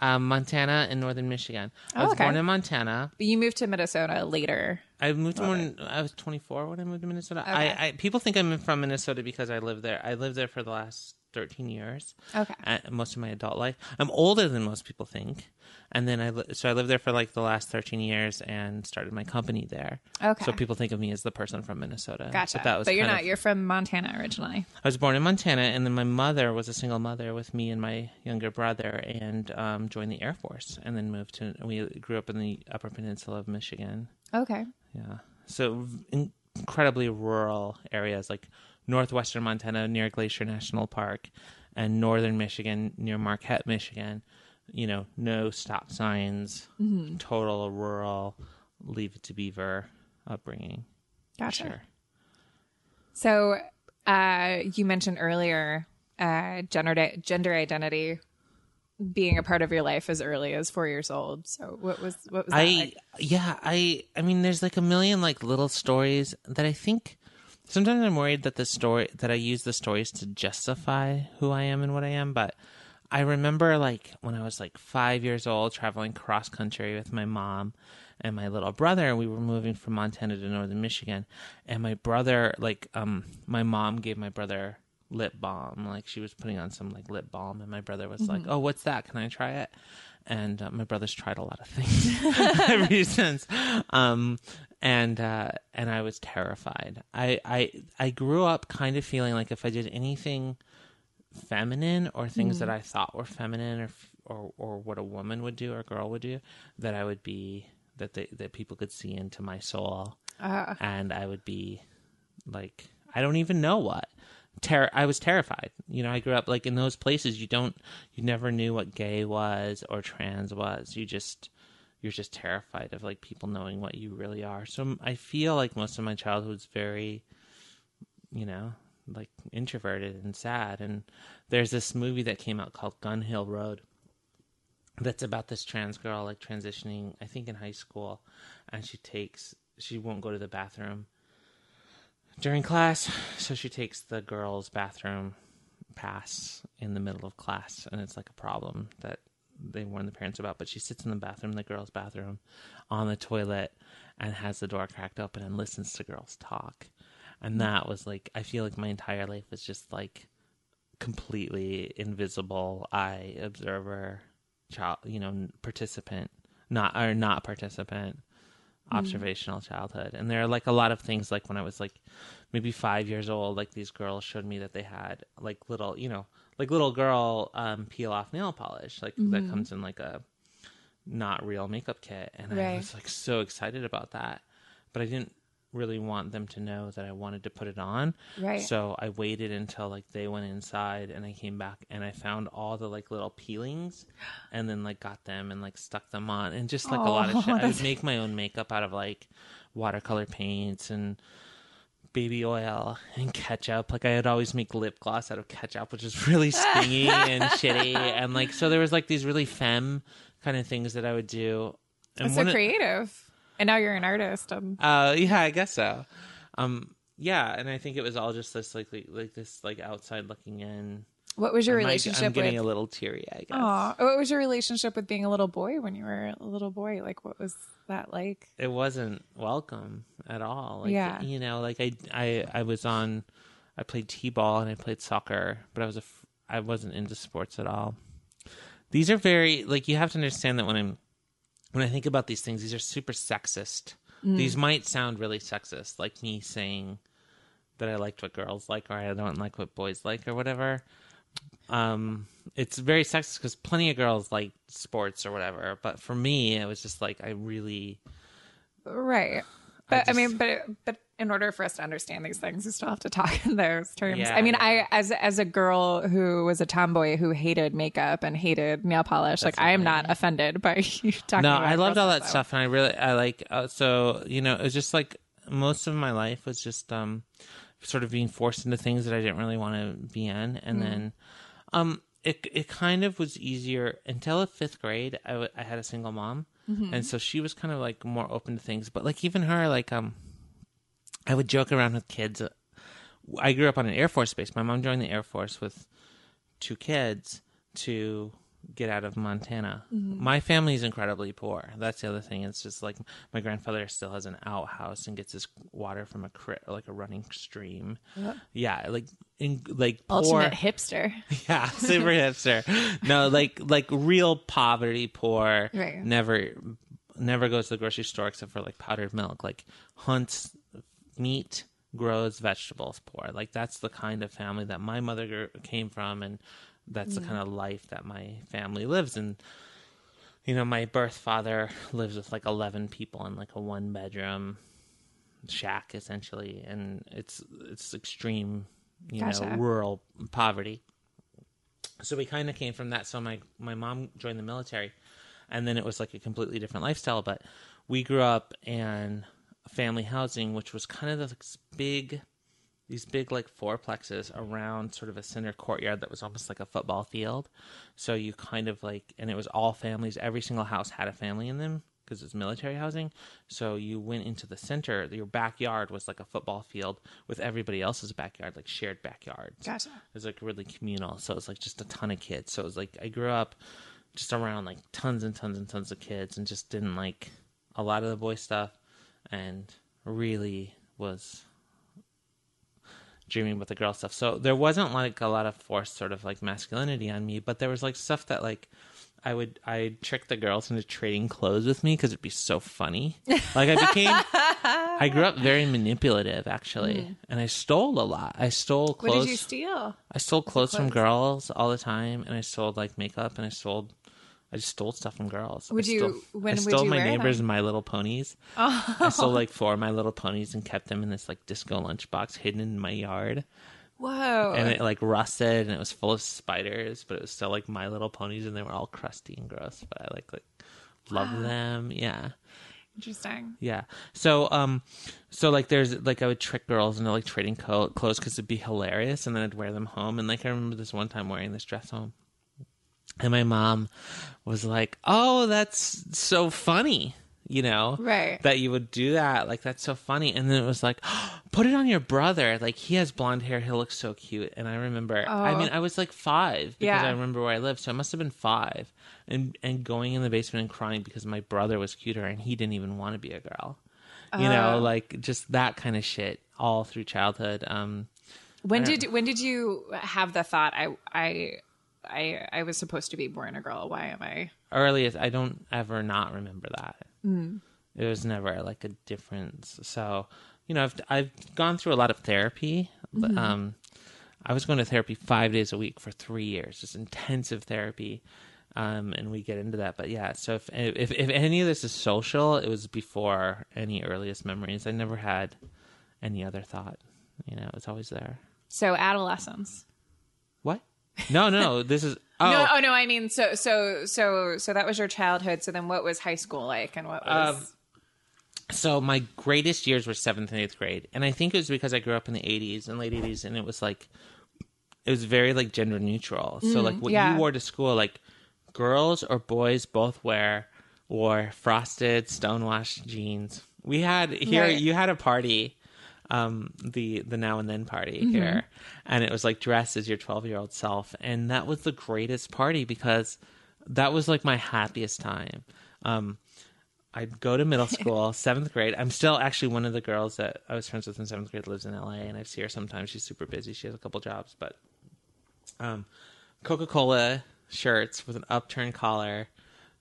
Um, Montana and northern Michigan. I Oh, was okay. born in Montana. but you moved to Minnesota later. I moved to when I was 24 when I moved to Minnesota. I, I people think I'm from Minnesota because I lived there. I lived there for the last 13 years. Okay. uh, most of my adult life. I'm older than most people think, and then I li- so I lived there for like the last 13 years and started my company there. Okay. So people think of me as the person from Minnesota. Gotcha. But that was but you're not. of- You're from Montana originally. I was born in Montana, and then my mother was a single mother with me and my younger brother, and um, joined the Air Force, and then moved to. We grew up in the Upper Peninsula of Michigan. Okay. Yeah. So in- incredibly rural areas like northwestern Montana near Glacier National Park and northern Michigan near Marquette, Michigan. You know, no stop signs, total rural, leave it to beaver upbringing. Gotcha. Sure. So, uh, you mentioned earlier uh, gender gender identity being a part of your life as early as four years old. So, what was what was that I like? yeah, I I mean there's like a million like little stories that I think sometimes I'm worried that the story that I use the stories to justify who I am and what I am, but I remember like when I was like 5 years old traveling cross country with my mom and my little brother we were moving from Montana to northern Michigan and my brother like um my mom gave my brother lip balm. Like she was putting on some like lip balm and my brother was like oh what's that? Can I try it? And uh, my brother's tried a lot of things. Ever since. Um and uh and i was terrified i i i grew up kind of feeling like if i did anything feminine or things that i thought were feminine or or or what a woman would do or a girl would do that i would be that they, that people could see into my soul and i would be like i don't even know what Ter- I was terrified. You know, I grew up like in those places. You don't, you never knew what gay was or trans was. You just, you're just terrified of like people knowing what you really are. So I feel like most of my childhood was very, you know, like introverted and sad. And there's this movie that came out called Gun Hill Road that's about this trans girl like transitioning, I think in high school, and she takes, she won't go to the bathroom during class, so she takes the girls' bathroom pass in the middle of class, and it's like a problem that they warn the parents about. But she sits in the bathroom, the girls' bathroom, on the toilet, and has the door cracked open and listens to girls talk. And that was like, I feel like my entire life was just like completely invisible eye observer, child, you know, participant, not or not participant hmm. observational childhood and there are like a lot of things like when i was like maybe five years old like these girls showed me that they had like little you know like little girl um peel off nail polish like that comes in like a not real makeup kit. And i was like so excited about that but i didn't really want them to know that i wanted to put it on. Right. so i waited until like they went inside and i came back and i found all the like little peelings and then like got them and like stuck them on and just like a lot of Oh, shit. I would make my own makeup out of like watercolor paints and baby oil and ketchup. Like I would always make lip gloss out of ketchup, which is really stingy and shitty. And like so there was like these really femme kind of things that I would do. And so creative. And now you're an artist. Um, uh, yeah, I guess so. Um, yeah, and I think it was all just this like like, like this like outside looking in. What was your like, relationship I'm getting with? a little teary. I guess. Aw, what was your relationship with being a little boy when you were a little boy? Like, what was that like? it wasn't welcome at all. Like, Yeah. you know, like I, I, I was on, I played t-ball and I played soccer, but I was a, I wasn't into sports at all. These are very like you have to understand that when I'm, when I think about these things, these are super sexist. Mm. These might sound really sexist, like me saying that I liked what girls like or I don't like what boys like or whatever. Um, it's very sexist because plenty of girls like sports or whatever, but for me, it was just like I really. Right. But I, just- mean, but but in order for us to understand these things, we still have to talk in those terms. Yeah, I mean, yeah. I as as a girl who was a tomboy who hated makeup and hated nail polish, like I am not offended by you talking. no i loved all that like stuff and i really i like uh, so you know it was just like most of my life was just um sort of being forced into things that i didn't really want to be in. And then um it it kind of was easier until fifth grade I w- I had a single mom. And so she was kind of like more open to things. But like even her like um i would joke around with kids. I grew up on an air force base. My mom joined the air force with two kids to get out of Montana. Mm-hmm. My family is incredibly poor. That's the other thing. It's just like my grandfather still has an outhouse and gets his water from a crit, like a running stream. Yeah, like in like poor. Ultimate hipster. Yeah, super hipster. No, like like real poverty, poor. Right. Never, never goes to the grocery store except for like powdered milk. Like hunts meat, grows vegetables. Poor. Like that's the kind of family that my mother came from, and that's the kind of life that my family lives. And you know, my birth father lives with like eleven people in like a one bedroom shack essentially, and it's it's extreme, you know, rural poverty. So we kind of came from that. So my my mom joined the military and then it was like a completely different lifestyle but we grew up in family housing which was kind of this big these big like fourplexes around sort of a center courtyard that was almost like a football field so you kind of like and it was all families every single house had a family in them because it's military housing so you went into the center your backyard was like a football field with everybody else's backyard like shared backyards Gotcha. it was like really communal. So it was like just a ton of kids. So it was like I grew up just around like tons and tons and tons of kids and just didn't like a lot of the boy stuff and really was dreaming about the girl stuff. So there wasn't like a lot of forced sort of like masculinity on me, but there was like stuff that like I would I trick the girls into trading clothes with me because it'd be so funny. Like I became I grew up very manipulative actually, hmm. and I stole a lot. I stole clothes. What did you steal? I stole clothes from girls all the time, and I stole like makeup, and I stole. I just stole stuff from girls. Would I you- Stole, when I stole you my neighbors' them? My Little Ponies. I stole like four of My Little Ponies and kept them in this like disco lunchbox hidden in my yard, Whoa. and it like rusted and it was full of spiders, but it was still like My Little Ponies, and they were all crusty and gross. But I like like loved them. Yeah. Interesting. Yeah. So, um, so like, there's like I would trick girls into like trading co- clothes because it'd be hilarious, and then I'd wear them home. And like I remember this one time wearing this dress home, and my mom was like, "Oh, that's so funny." You know, Right. That you would do that, like that's so funny. And then it was like, put it on your brother. Like he has blonde hair, he looks so cute. And I remember, I Oh. mean, I was like five because Yeah. I remember where I lived, so I must have been five. And and going in the basement and crying because my brother was cuter and he didn't even want to be a girl. You know, Oh. like just that kind of shit all through childhood. Um, When did when did you have the thought I I I I was supposed to be born a girl? Why am I? earliest I don't ever not remember that. Mm. It was never like a difference. So, you know, I've I've gone through a lot of therapy. Mm-hmm. Um, I was going to therapy five days a week for three years, just intensive therapy. Um, and we get into that, but yeah. So if if if any of this is social, it was before any earliest memories. I never had any other thought. You know, it was always there. So adolescence. What? No, no. This is oh. No, oh no, I mean so so so so that was your childhood. So then what was high school like and what was Um, so my greatest years were seventh and eighth grade, and I think it was because I grew up in the '80s and late '80s, and it was like it was very like gender neutral. So like what yeah. you wore to school, like girls or boys both wear wore frosted stonewashed jeans. We had here Right. you had a party, um, the the now and then party Mm-hmm. here, and it was like dressed as your twelve year old self, and that was the greatest party because that was like my happiest time. Um, I'd go to middle school, seventh grade. I'm still actually one of the girls that I was friends with in seventh grade lives in LA, and I see her sometimes. She's super busy. She has a couple jobs, but um, Coca Cola shirts with an upturned collar,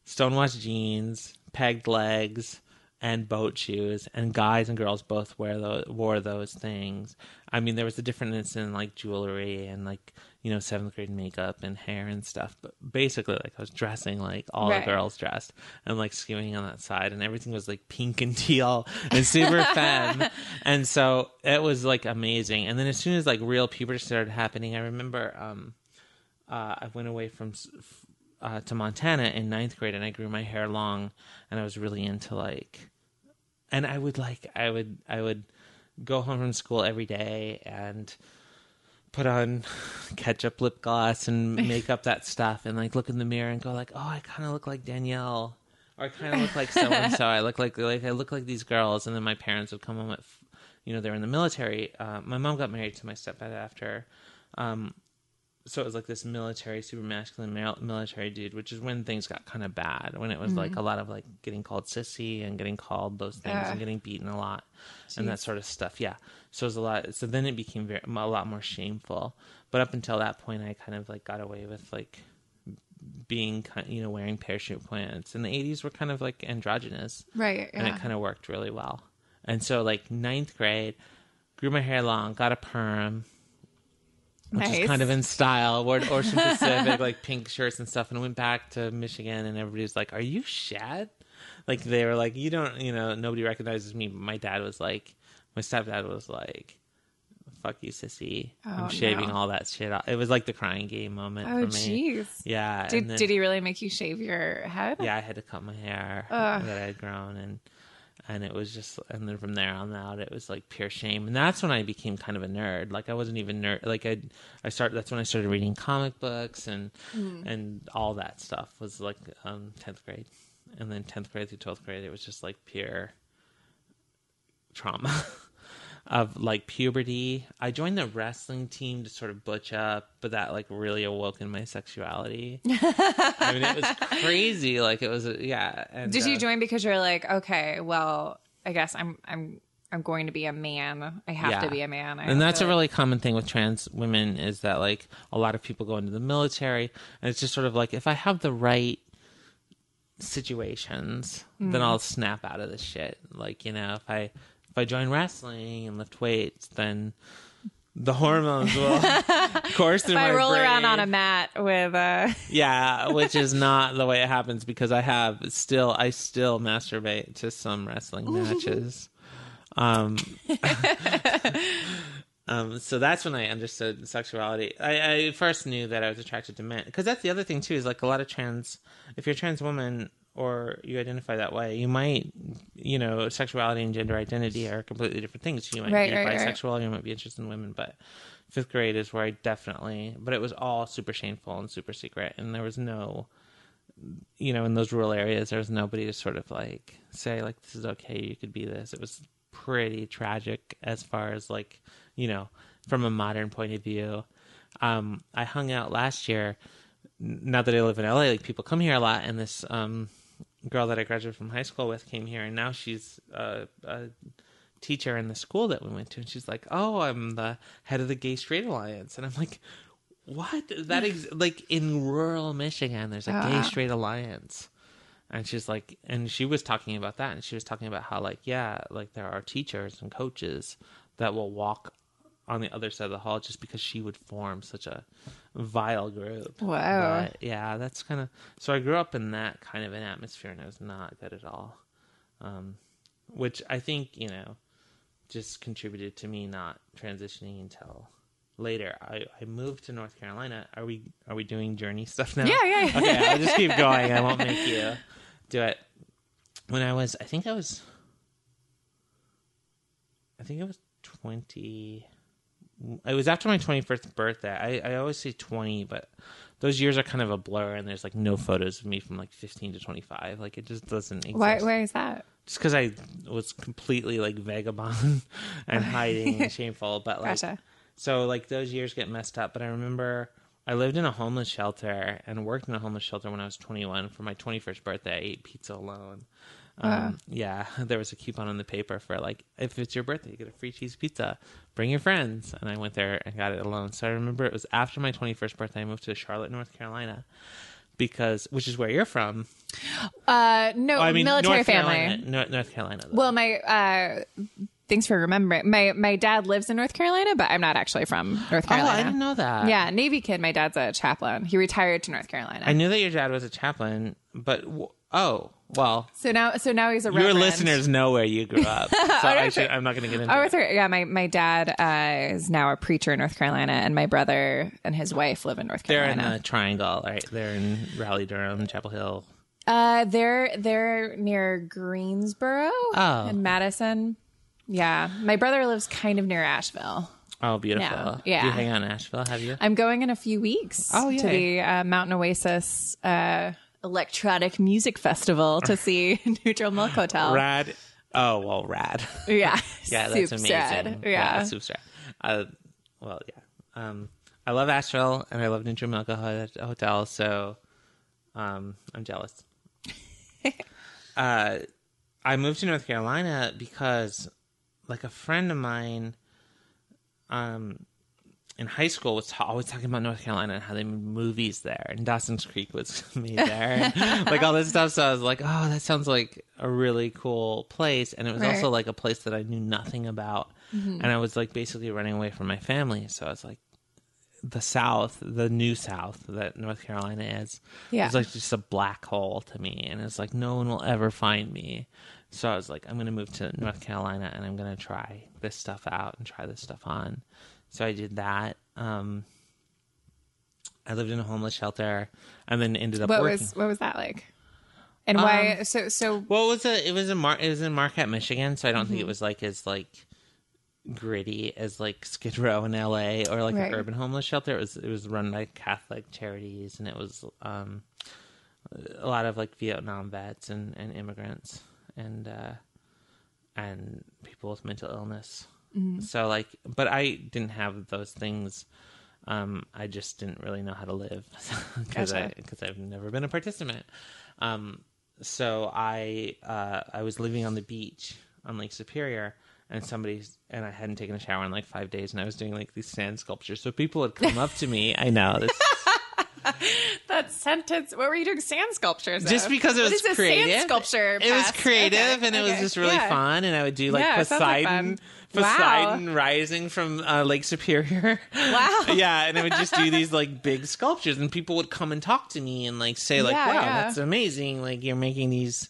stonewashed jeans, pegged legs, and boat shoes. And guys and girls both wear those wore those things. I mean, there was a difference in like jewelry and like you know seventh grade makeup and hair and stuff. But basically, like I was dressing like all Right. the girls dressed and like skewing on that side, and everything was like pink and teal and super femme. And so it was like amazing. And then as soon as like real puberty started happening, I remember um, uh, I went away from uh, to Montana in ninth grade, and I grew my hair long, and I was really into like, and I would like I would I would go home from school every day and put on ketchup lip gloss and make up that stuff and like look in the mirror and go like oh i kind of look like danielle. Or i kind of look like so and so i look like like i look like these girls. And then my parents would come home at you know they were in the military uh, my mom got married to my stepdad after um, so it was like this military, super masculine mil- military dude, which is when things got kind of bad. When it was like mm-hmm. a lot of like getting called sissy and getting called those things Yeah. and getting beaten a lot and that sort of stuff. Yeah. So it was a lot. So then it became very, a lot more shameful. But up until that point, I kind of like got away with like being, kind you know, wearing parachute pants. And the 80s were kind of like androgynous Right. and it kind of worked really well. And so, like ninth grade, grew my hair long, got a perm, which Nice. is kind of in style. Wore Ocean Pacific, like pink shirts and stuff, and went back to Michigan, and everybody was like, "Are you Shad?" Like they were like, "You don't, you know, nobody recognizes me." But my dad was like, my stepdad was like. Fuck you, sissy! Oh, I'm shaving no. all that shit off. It was like the crying game moment Oh, jeez. Yeah. Did, then- did he really make you shave your head? yeah, I had to cut my hair that I had grown, and and it was just, and then from there on out, it was like pure shame, and that's when I became kind of a nerd. Like I wasn't even nerd. Like I, I started. That's when I started reading comic books and and all that stuff was like um tenth grade, and then tenth grade through twelfth grade, it was just like pure trauma. Of like puberty, I joined the wrestling team to sort of butch up, but that like really awoke in my sexuality. I mean, it was crazy. Like it was, yeah. And, Did you uh, join because you're like, okay, well, I guess I'm I'm I'm going to be a man. I have Yeah. to be a man. I and that's to, a really common thing with trans women is that like a lot of people go into the military, and it's just sort of like if I have the right situations, Mm. then I'll snap out of this shit. Like you know, if I if I join wrestling and lift weights, then the hormones will course through If I roll around on a mat with uh Yeah, which is not the way it happens because I have still I still masturbate to some wrestling matches. Um, um, so that's when I understood sexuality. I, I first knew that I was attracted to men because that's the other thing too. Is like a lot of trans. If you're a trans woman or you identify that way, you might, you know, sexuality and gender identity are completely different things. You might Right, be right, right. bisexual, you might be interested in women, but fifth grade is where I definitely. But it was all super shameful and super secret, and there was no you know, in those rural areas, there was nobody to sort of like say like this is okay, you could be this. It was pretty tragic as far as like you know from a modern point of view. Um, I hung out last year. Now that I live in LA, like people come here a lot, and this um, girl that I graduated from high school with came here, and now she's a, a teacher in the school that we went to, and she's like, "Oh, I'm the head of the Gay Straight Alliance," and I'm like, "What? That ex- like in rural Michigan, there's a Gay Straight Alliance." And she's like, and she was talking about that, and she was talking about how, like, yeah, like there are teachers and coaches that will walk on the other side of the hall just because she would form such a vile group. Wow. But, yeah, that's kind of. So I grew up in that kind of an atmosphere, and it was not good at all. Um, which I think you know just contributed to me not transitioning until later. I, I moved to North Carolina. Are we are we doing journey stuff now? Yeah, yeah, yeah. Okay, I'll just keep going. I won't make you do it. When I was, I think I was I think it was twenty. It was after my twenty first birthday. I, I always say twenty, but those years are kind of a blur, and there's like no photos of me from like fifteen to twenty five. Like it just doesn't exist. Why is that? Just because I was completely like vagabond and hiding and shameful, but like Gotcha. so like those years get messed up. But I remember I lived in a homeless shelter and worked in a homeless shelter when I was 21 for my 21st birthday. I ate pizza alone. Um, Yeah, there was a coupon in the paper for like if it's your birthday, you get a free cheese pizza. Bring your friends, and I went there and got it alone. So I remember it was after my 21st birthday. I moved to Charlotte, North Carolina, because which is where you're from. Uh, no, Oh, I mean, military North family. Carolina, North, North Carolina. though. Well, my uh, thanks for remembering. My my dad lives in North Carolina, but I'm not actually from North oh, Carolina. I didn't know that. Yeah, Navy kid. My dad's a chaplain. He retired to North Carolina. I knew that your dad was a chaplain, but w- oh well. so now, so now he's a Your reverend. listeners know where you grew up, so I should, I'm not going to get into Oh, it. right. yeah. My my dad uh, is now a preacher in North Carolina, and my brother and his wife live in North Carolina. They're in the Triangle, right? They're in Raleigh, Durham, Chapel Hill. uh, they're they're near Greensboro Oh. in Madison. Yeah, my brother lives kind of near Asheville. Oh, beautiful. No, yeah. You hang out in Asheville? Have you? I'm going in a few weeks Oh, to the uh, Mountain Oasis uh, electronic music festival to see Neutral Milk Hotel. Rad. Oh well, rad. Yeah, yeah, that's amazing. rad. Yeah, super rad. Uh, well, yeah. Um, I love Asheville and I love Neutral Milk Hotel, so um, I'm jealous. uh, I moved to North Carolina because, like, a friend of mine, um, in high school was ta- always talking about North Carolina and how they made movies there, and Dawson's Creek was made there, like all this stuff. So I was like, oh, that sounds like a really cool place, and it was Right. also like a place that I knew nothing about, mm-hmm. and I was like basically running away from my family. So I was like, the South, the new South that North Carolina is, Yeah. was like just a black hole to me, and it's like no one will ever find me. So I was like, I'm gonna move to North Carolina and I'm gonna try this stuff out and try this stuff on. So I did that. Um, I lived in a homeless shelter, and then ended up what working. was what was that like? And why? So so Well, it was a it was a Mar- it was in Marquette, Michigan, so I don't Mm-hmm. think it was like as like gritty as like Skid Row in L.A. or like Right. an urban homeless shelter. It was it was run by Catholic charities, and it was um a lot of like Vietnam vets and, and immigrants and uh and people with mental illness. Mm-hmm. So like, but I didn't have those things. Um, I just didn't really know how to live because I because I've never been a participant. Um, so I uh, I was living on the beach on Lake Superior, and somebody and I hadn't taken a shower in like five days, and I was doing like these sand sculptures. So people would come up to me. I know this that sentence. What were you doing? Sand sculptures. just of? because it What was is a creative. Sand sculpture. It was creative Okay, and it was just really yeah. fun. And I would do like Yeah, it sounds like Poseidon. Wow. Rising from uh, Lake Superior. Wow. yeah, and I would just do these like big sculptures, and people would come and talk to me and like say like, Yeah, "Wow, yeah. that's amazing! Like you're making these."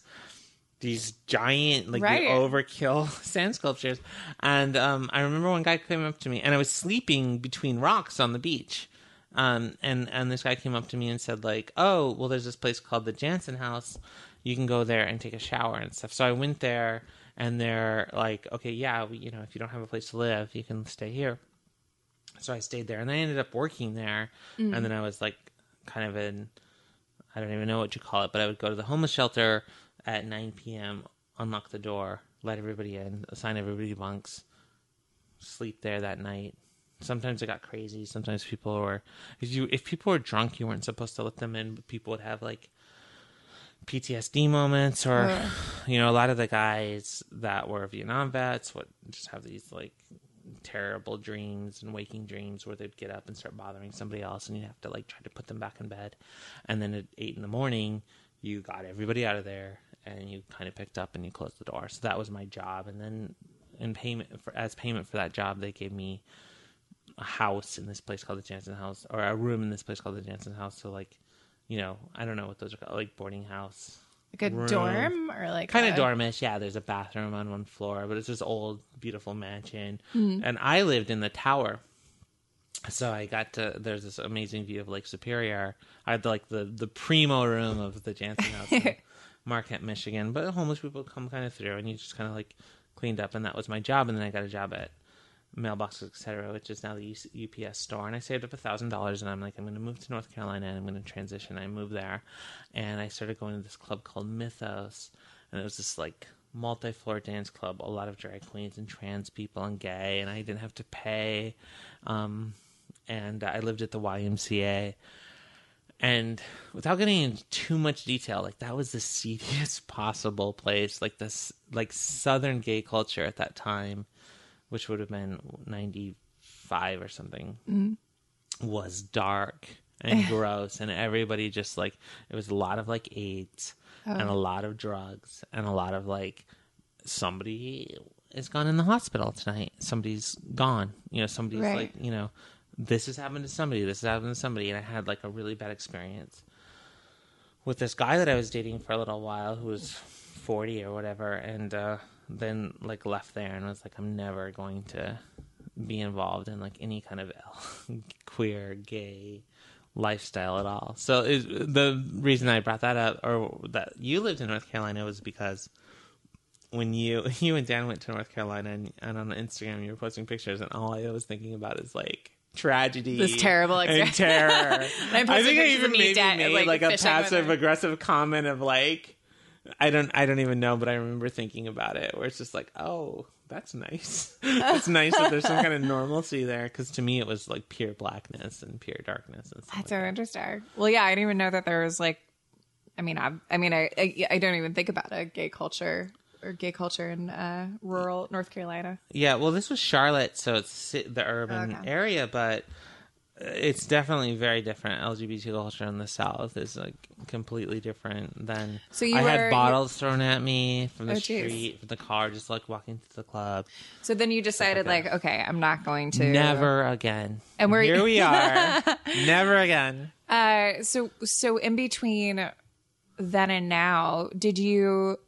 These giant, like Right. the overkill sand sculptures, and um, I remember one guy came up to me, and I was sleeping between rocks on the beach, um, and and this guy came up to me and said like, "Oh, well, there's this place called the Janzen House. You can go there and take a shower and stuff." So I went there, and they're like, "Okay, yeah, we, you know, if you don't have a place to live, you can stay here." So I stayed there, and I ended up working there, and mm. then I was like, kind of in, I don't even know what you call it, but I would go to the homeless shelter at 9 p.m., unlock the door, let everybody in, assign everybody bunks, sleep there that night. Sometimes it got crazy. Sometimes people were if you if people were drunk, you weren't supposed to let them in. But people would have like PTSD moments, or you know, a lot of the guys that were Vietnam vets would just have these like terrible dreams and waking dreams where they'd get up and start bothering somebody else, and you'd have to like try to put them back in bed. And then at eight in the morning, you got everybody out of there, and you kind of picked up and you closed the door. So that was my job. And then in payment for as payment for that job, they gave me a house in this place called the Janzen House, or a room in this place called the Janzen House. So like, you know, I don't know what those are called, like boarding house. Like a room. dorm or like Kind a, of dormish, yeah. There's a bathroom on one floor, but it's this old, beautiful mansion. Mm-hmm. And I lived in the tower, so I got to. There's this amazing view of Lake Superior. I had like the the primo room of the Janzen House, in Marquette, Michigan. But homeless people come kind of through, and you just kind of like cleaned up, and that was my job. And then I got a job at Mailboxes, etc., which is now the UPS store. And I saved up a thousand dollars, and I'm like, I'm going to move to North Carolina, and I'm going to transition. I moved there, and I started going to this club called Mythos, and it was this like multi-floor dance club, a lot of drag queens and trans people and gay, and I didn't have to pay. Um, and I lived at the YMCA. And without getting into too much detail, like that was the seediest possible place. Like this, like Southern gay culture at that time, which would have been ninety five or something, was dark and gross, and everybody just like it was a lot of like AIDS and a lot of drugs and a lot of like somebody is gone in the hospital tonight. Somebody's gone. You know, somebody's Right. like, you know, this has happened to somebody. This has happened to somebody, and I had like a really bad experience with this guy that I was dating for a little while who was forty or whatever, and uh, then like left there and was like, I'm never going to be involved in like any kind of queer gay lifestyle at all. So it, the reason I brought that up, or that you lived in North Carolina, was because when you you and Dan went to North Carolina and, and on Instagram you were posting pictures, and all I was thinking about is like tragedy, This terrible and terror. I think I even maybe made like, like, a passive aggressive comment of like. I don't I don't even know, but I remember thinking about it where it's just like, oh, that's nice. it's nice that there's some kind of normalcy there because to me it was like pure blackness and pure darkness and stuff. That's like so interesting. Well, yeah, I didn't even know that there was like, I mean, I, I mean, I, I, I don't even think about a gay culture or gay culture in uh, rural North Carolina. Yeah, well, this was Charlotte, so it's the urban Okay. area, but it's definitely very different. LGBT culture in the South is like completely different than. So you I were- had bottles thrown at me from the Oh, street, from the car, just like walking to the club. So then you decided, like, okay, I'm not going to Never again. And we're- here. We are. Never again. Uh, so so in between then and now, did you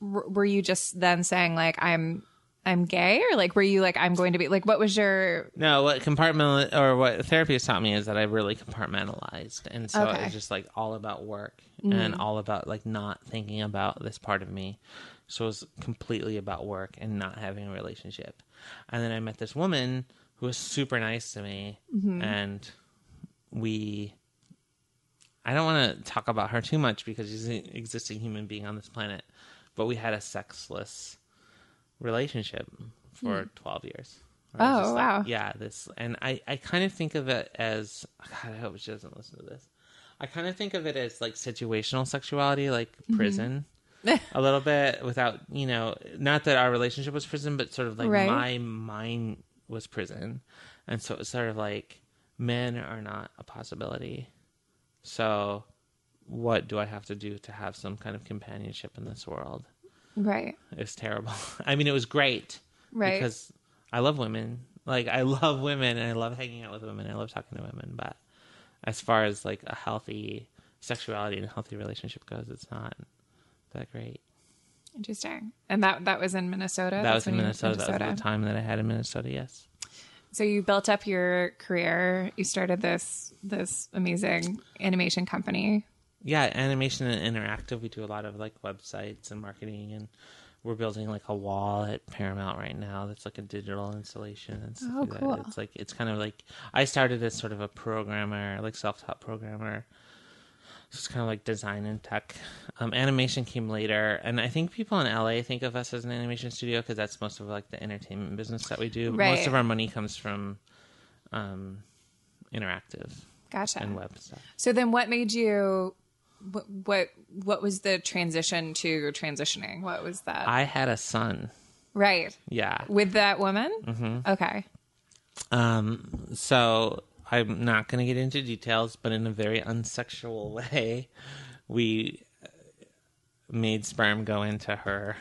were you just then saying like I'm I'm gay or like were you like I'm going to be like what was your No, what compartmental or what therapy has taught me is that I really compartmentalized, and so Okay. it's just like all about work and mm. all about like not thinking about this part of me. So it was completely about work and not having a relationship. And then I met this woman who was super nice to me, mm-hmm. and we. I don't want to talk about her too much because she's an existing human being on this planet, but we had a sexless relationship for 12 years. Where I was Hmm. Oh, just like, wow. Yeah, this, and I, I kind of think of it as, God, I hope she doesn't listen to this. I kind of think of it as like situational sexuality, like Mm-hmm. prison, a little bit without, you know, not that our relationship was prison, but sort of like Right. my mind was prison. And so it's sort of like men are not a possibility. So what do I have to do to have some kind of companionship in this world? Right It's terrible. I mean, it was great Right. because I love women. Like I love women and I love hanging out with women. I love talking to women. But as far as like a healthy sexuality and a healthy relationship goes, it's not that great. interesting and that that was in Minnesota that That's was in when Minnesota. That was the time that I had in Minnesota. Yes. so you built up your career you started this this amazing animation company yeah animation and interactive. We do a lot of like websites and marketing and we're building like a wall at paramount right now that's like a digital installation and stuff Oh, like cool. that it's like it's kind of like i started as sort of a programmer like self-taught programmer. So it's kind of like design and tech. Um, animation came later and i think people in la think of us as an animation studio because that's most of like the entertainment business that we do. Right. most of our money comes from um, interactive gotcha. and web stuff. So then what made you what what, what was the transition to transitioning? What was that? I had a son. Right. Yeah. With that woman? Mm-hmm. okay. Um, so I'm not going to get into details, but in a very unsexual way, we made sperm go into her,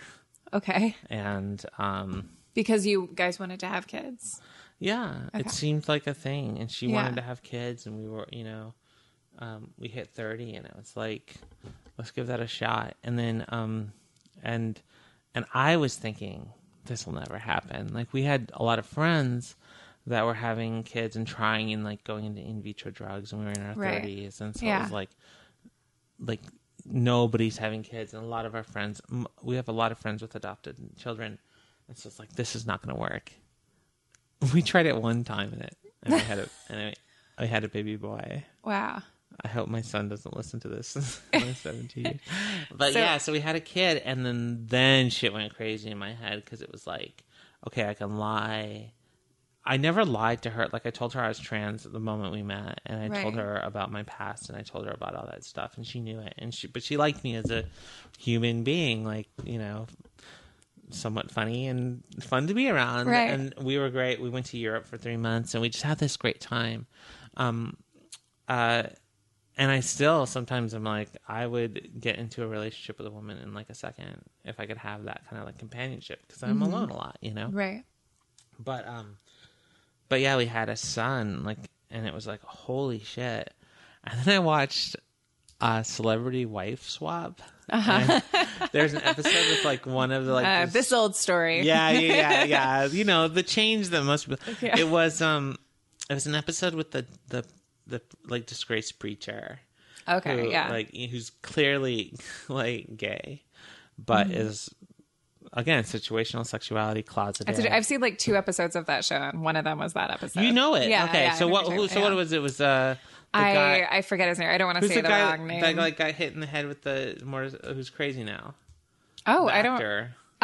okay. And um, because you guys wanted to have kids? Yeah, Okay. it seemed like a thing, and she Yeah. wanted to have kids, and we were, you know, um, we hit 30, and it was like, let's give that a shot, and then, um, and and I was thinking this will never happen. Like we had a lot of friends that were having kids and trying and like going into in vitro drugs, and we were in our Right. 30s, and so it was like, like nobody's having kids, and a lot of our friends, we have a lot of friends with adopted children. And so it's like this is not going to work. We tried it one time and it, and I had a, and I had a baby boy. Wow. I hope my son doesn't listen to this. I'm 17. But So- yeah, so we had a kid, and then then shit went crazy in my head because it was like, okay, I can lie. I never lied to her. Like I told her I was trans the moment we met, and I told her about my past, and I told her about all that stuff, and she knew it. And she, but she liked me as a human being, like you know, somewhat funny and fun to be around. Right. And we were great. We went to Europe for three months, and we just had this great time. Um, uh, and I still sometimes I'm like I would get into a relationship with a woman in like a second if I could have that kind of like companionship because I'm alone a lot, you know. Right. But um, but yeah, we had a son like, and it was like holy shit. And then I watched uh, Celebrity Wife Swap. And There's an episode with like one of the like Uh, this- this old story. yeah, yeah, yeah, yeah. You know, the change that most people. Yeah. It was um, it was an episode with the the the like disgraced preacher. Okay. who, yeah. like who's clearly like gay, but Mm-hmm. is again situational sexuality closeted. I've seen- I've seen like two episodes of that show, and one of them was that episode. you know it, Yeah. okay? yeah, so what? Who, so what was it? Was uh, the I guy? I forget his name. I don't want to say the the, guy wrong name. that like got hit in the head with the more? Who's crazy now? oh, The I don't.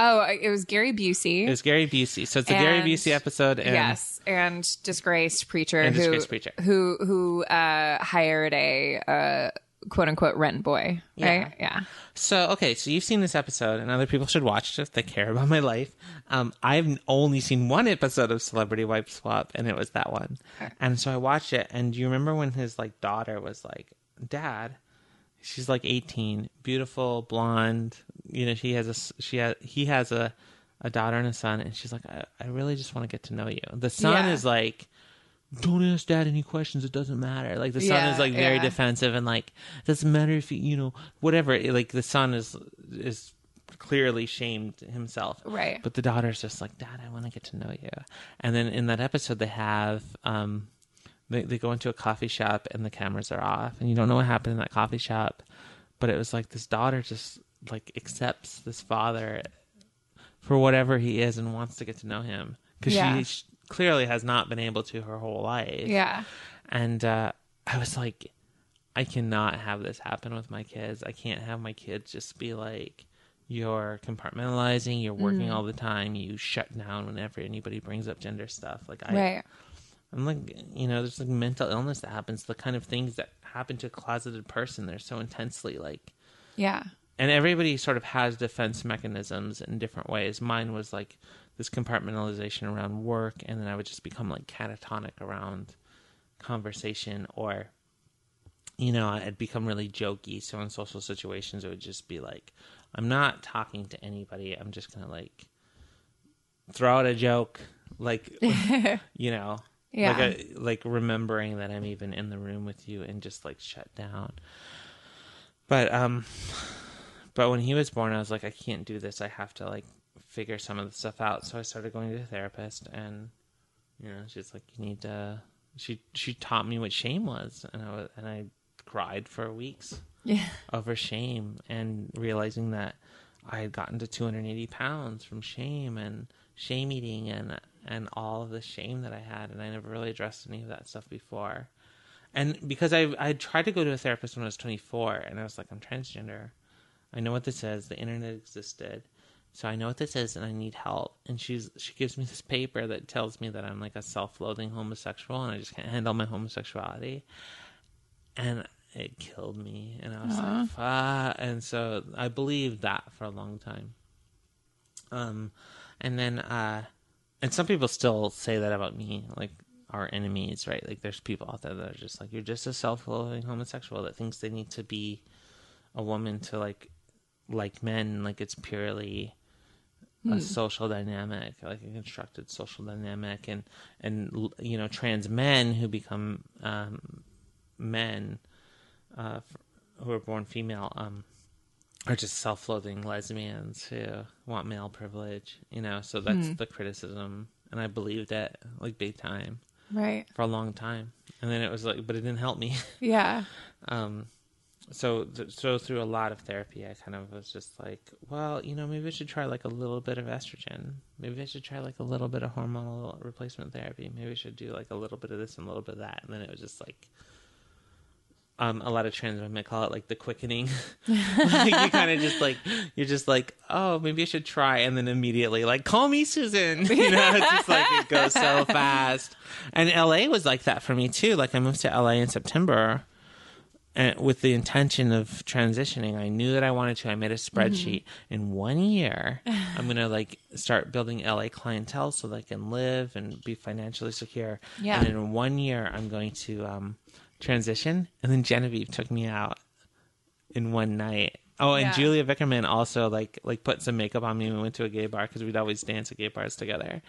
Oh, it was Gary Busey. It was Gary Busey. So it's a Gary Busey episode. And yes, and disgraced preacher And who disgraced preacher. who who uh, hired a uh, quote unquote rent boy. Right? Yeah. So okay, so you've seen this episode, and other people should watch it if they care about my life. Um, I've only seen one episode of Celebrity Wife Swap, and it was that one. And so I watched it, and do you remember when his like daughter was like, "Dad," she's like eighteen, beautiful blonde. You know, she has a she has he has a a daughter and a son, and she's like, "I, I really just want to get to know you." The son Yeah. is like. Don't ask dad any questions. It doesn't matter. Like the son Yeah, is like very yeah. defensive and like doesn't matter if you you know whatever. Like the son is is clearly shamed himself, Right. But the daughter's just like, Dad, I want to get to know you. And then in that episode, they have um, they they go into a coffee shop and the cameras are off, and you don't know what happened in that coffee shop. But it was like this daughter just like accepts this father for whatever he is and wants to get to know him because Yeah. she, she clearly has not been able to her whole life. Yeah. And uh, I was like, I cannot have this happen with my kids. I can't have my kids just be like, you're compartmentalizing, you're working all the time, you shut down whenever anybody brings up gender stuff. Like I, Right. I'm like, you know, there's like mental illness that happens. The kind of things that happen to a closeted person, they're so intensely like Yeah. and everybody sort of has defense mechanisms in different ways. Mine was like this compartmentalization around work, and then I would just become like catatonic around conversation, or you know, I'd become really jokey. So in social situations, it would just be like, I'm not talking to anybody. I'm just gonna like throw out a joke, like you know, Yeah. like a, like remembering that I'm even in the room with you, and just like shut down. But um, but when he was born, I was like, I can't do this. I have to like figure some of the stuff out. So I started going to a therapist, and you know, she's like, you need to. She she taught me what shame was, and I was, and I cried for weeks Yeah. over shame and realizing that I had gotten to 280 pounds from shame and shame eating and and all of the shame that I had, and I never really addressed any of that stuff before. And because I I tried to go to a therapist when I was 24, and I was like, I'm transgender. I know what this is. The internet existed, so I know what this is, and I need help. And she's she gives me this paper that tells me that I'm like a self-loathing homosexual, and I just can't handle my homosexuality. And it killed me, and I was like, "Fuck!" And so I believed that for a long time. Um, and then uh, and some people still say that about me, like our enemies, right? Like there's people out there that are just like, you're just a self-loathing homosexual that thinks they need to be a woman to like like men, like it's purely a social dynamic, like a constructed social dynamic, and and you know trans men who become um, men uh, who are born female um, are just self-loathing lesbians who want male privilege, you know. So that's the criticism, and I believed it like big time Right. for a long time, and then it was like, but it didn't help me. Yeah. um, so th- so through a lot of therapy i kind of was just like well you know maybe i should try like a little bit of estrogen maybe i should try like a little bit of hormonal replacement therapy maybe i should do like a little bit of this and a little bit of that and then it was just like um, a lot of trans women call it like the quickening. like you kind of just like you're just like, oh, maybe I should try, and then immediately like, call me Susan. You know, it's just like it goes so fast. And LA was like that for me too. Like I moved to LA in September, and with the intention of transitioning. I knew that I wanted to. I made a spreadsheet. In one year, I'm gonna like start building LA clientele so that I can live and be financially secure. Yeah. And in one year, I'm going to um, transition. And then Genevieve took me out in one night. Oh, and Yeah. Julia Vickerman also like like put some makeup on me and we went to a gay bar because we'd always dance at gay bars together.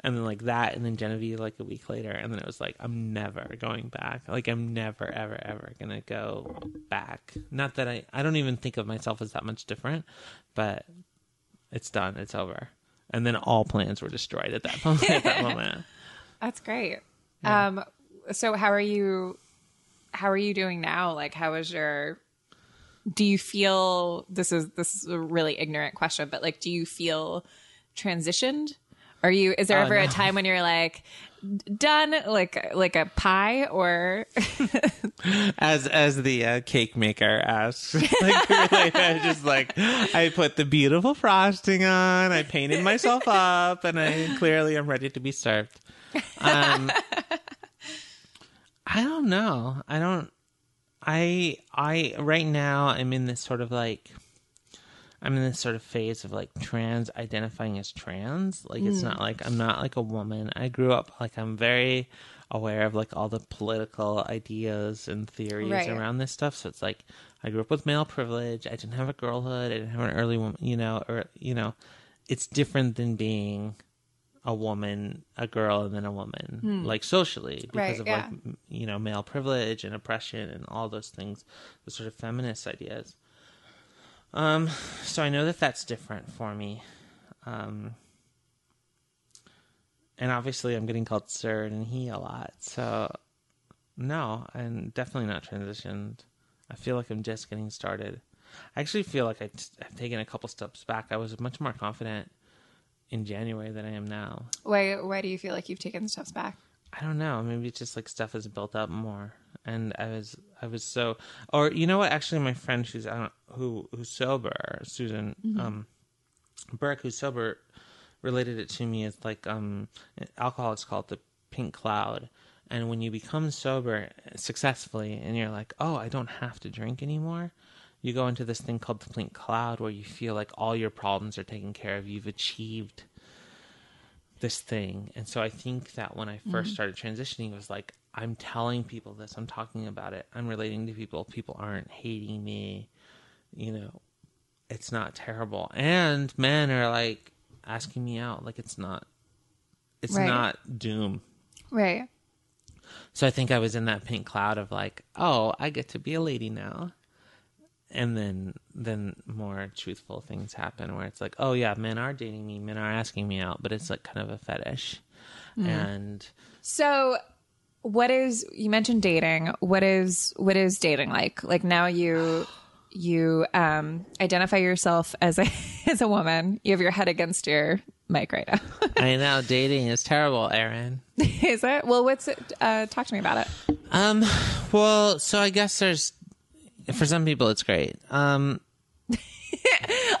And then like that, and then Genevieve like a week later, and then it was like I'm never going back. Like I'm never ever ever gonna go back. Not that I I don't even think of myself as that much different, but it's done. It's over. And then all plans were destroyed at that moment. at that moment. That's great. Um, so how are you? How are you doing now? Like, how is your? Do you feel this is this is a really ignorant question, but like, do you feel transitioned? Are you? Is there Oh, ever a no. time when you're like done, like like a pie, or as as the uh, cake maker asks. like, really, I just like I put the beautiful frosting on. I painted myself up, and I clearly am ready to be served. Um, I don't know. I don't. I I right now I'm in this sort of like. I'm in this sort of phase of like trans identifying as trans. Like it's hmm. not like I'm not like a woman. I grew up like I'm very aware of like all the political ideas and theories Right. around this stuff. So it's like I grew up with male privilege. I didn't have a girlhood. I didn't have an early woman. You know, or you know, it's different than being a woman, a girl, and then a woman, like socially, because Hmm. Right, of yeah. like you know male privilege and oppression and all those things, the sort of feminist ideas. Um, so I know that that's different for me. Um, and obviously I'm getting called sir and he a lot. So no, I'm definitely not transitioned. I feel like I'm just getting started. I actually feel like I t- I've taken a couple steps back. I was much more confident in January than I am now. why? Why do you feel like you've taken steps back? I don't know. Maybe it's just like stuff has built up more, and I was I was so. Or you know what? Actually, my friend who's I don't, who who's sober, Susan um, Burke, who's sober, related it to me as like um, alcoholics call it the pink cloud. And when you become sober successfully, and you're like, oh, I don't have to drink anymore. You go into this thing called the pink cloud, where you feel like all your problems are taken care of. You've achieved this thing. And so I think that when I 1st mm-hmm. started transitioning, it was like, I'm telling people this, I'm talking about it, I'm relating to people, people aren't hating me, you know, it's not terrible. And men are like asking me out, like it's not, it's Right. not doom. Right. So I think I was in that pink cloud of like, oh, I get to be a lady now. And then then more truthful things happen where it's like, oh yeah, men are dating me, men are asking me out, but it's like kind of a fetish. And So what is you mentioned dating. What is what is dating like? Like now you you um identify yourself as a as a woman. You have your head against your mic right now. I know dating is terrible, Erin. is it? Well, what's it uh talk to me about it. Um, well, so I guess there's for some people it's great. Um,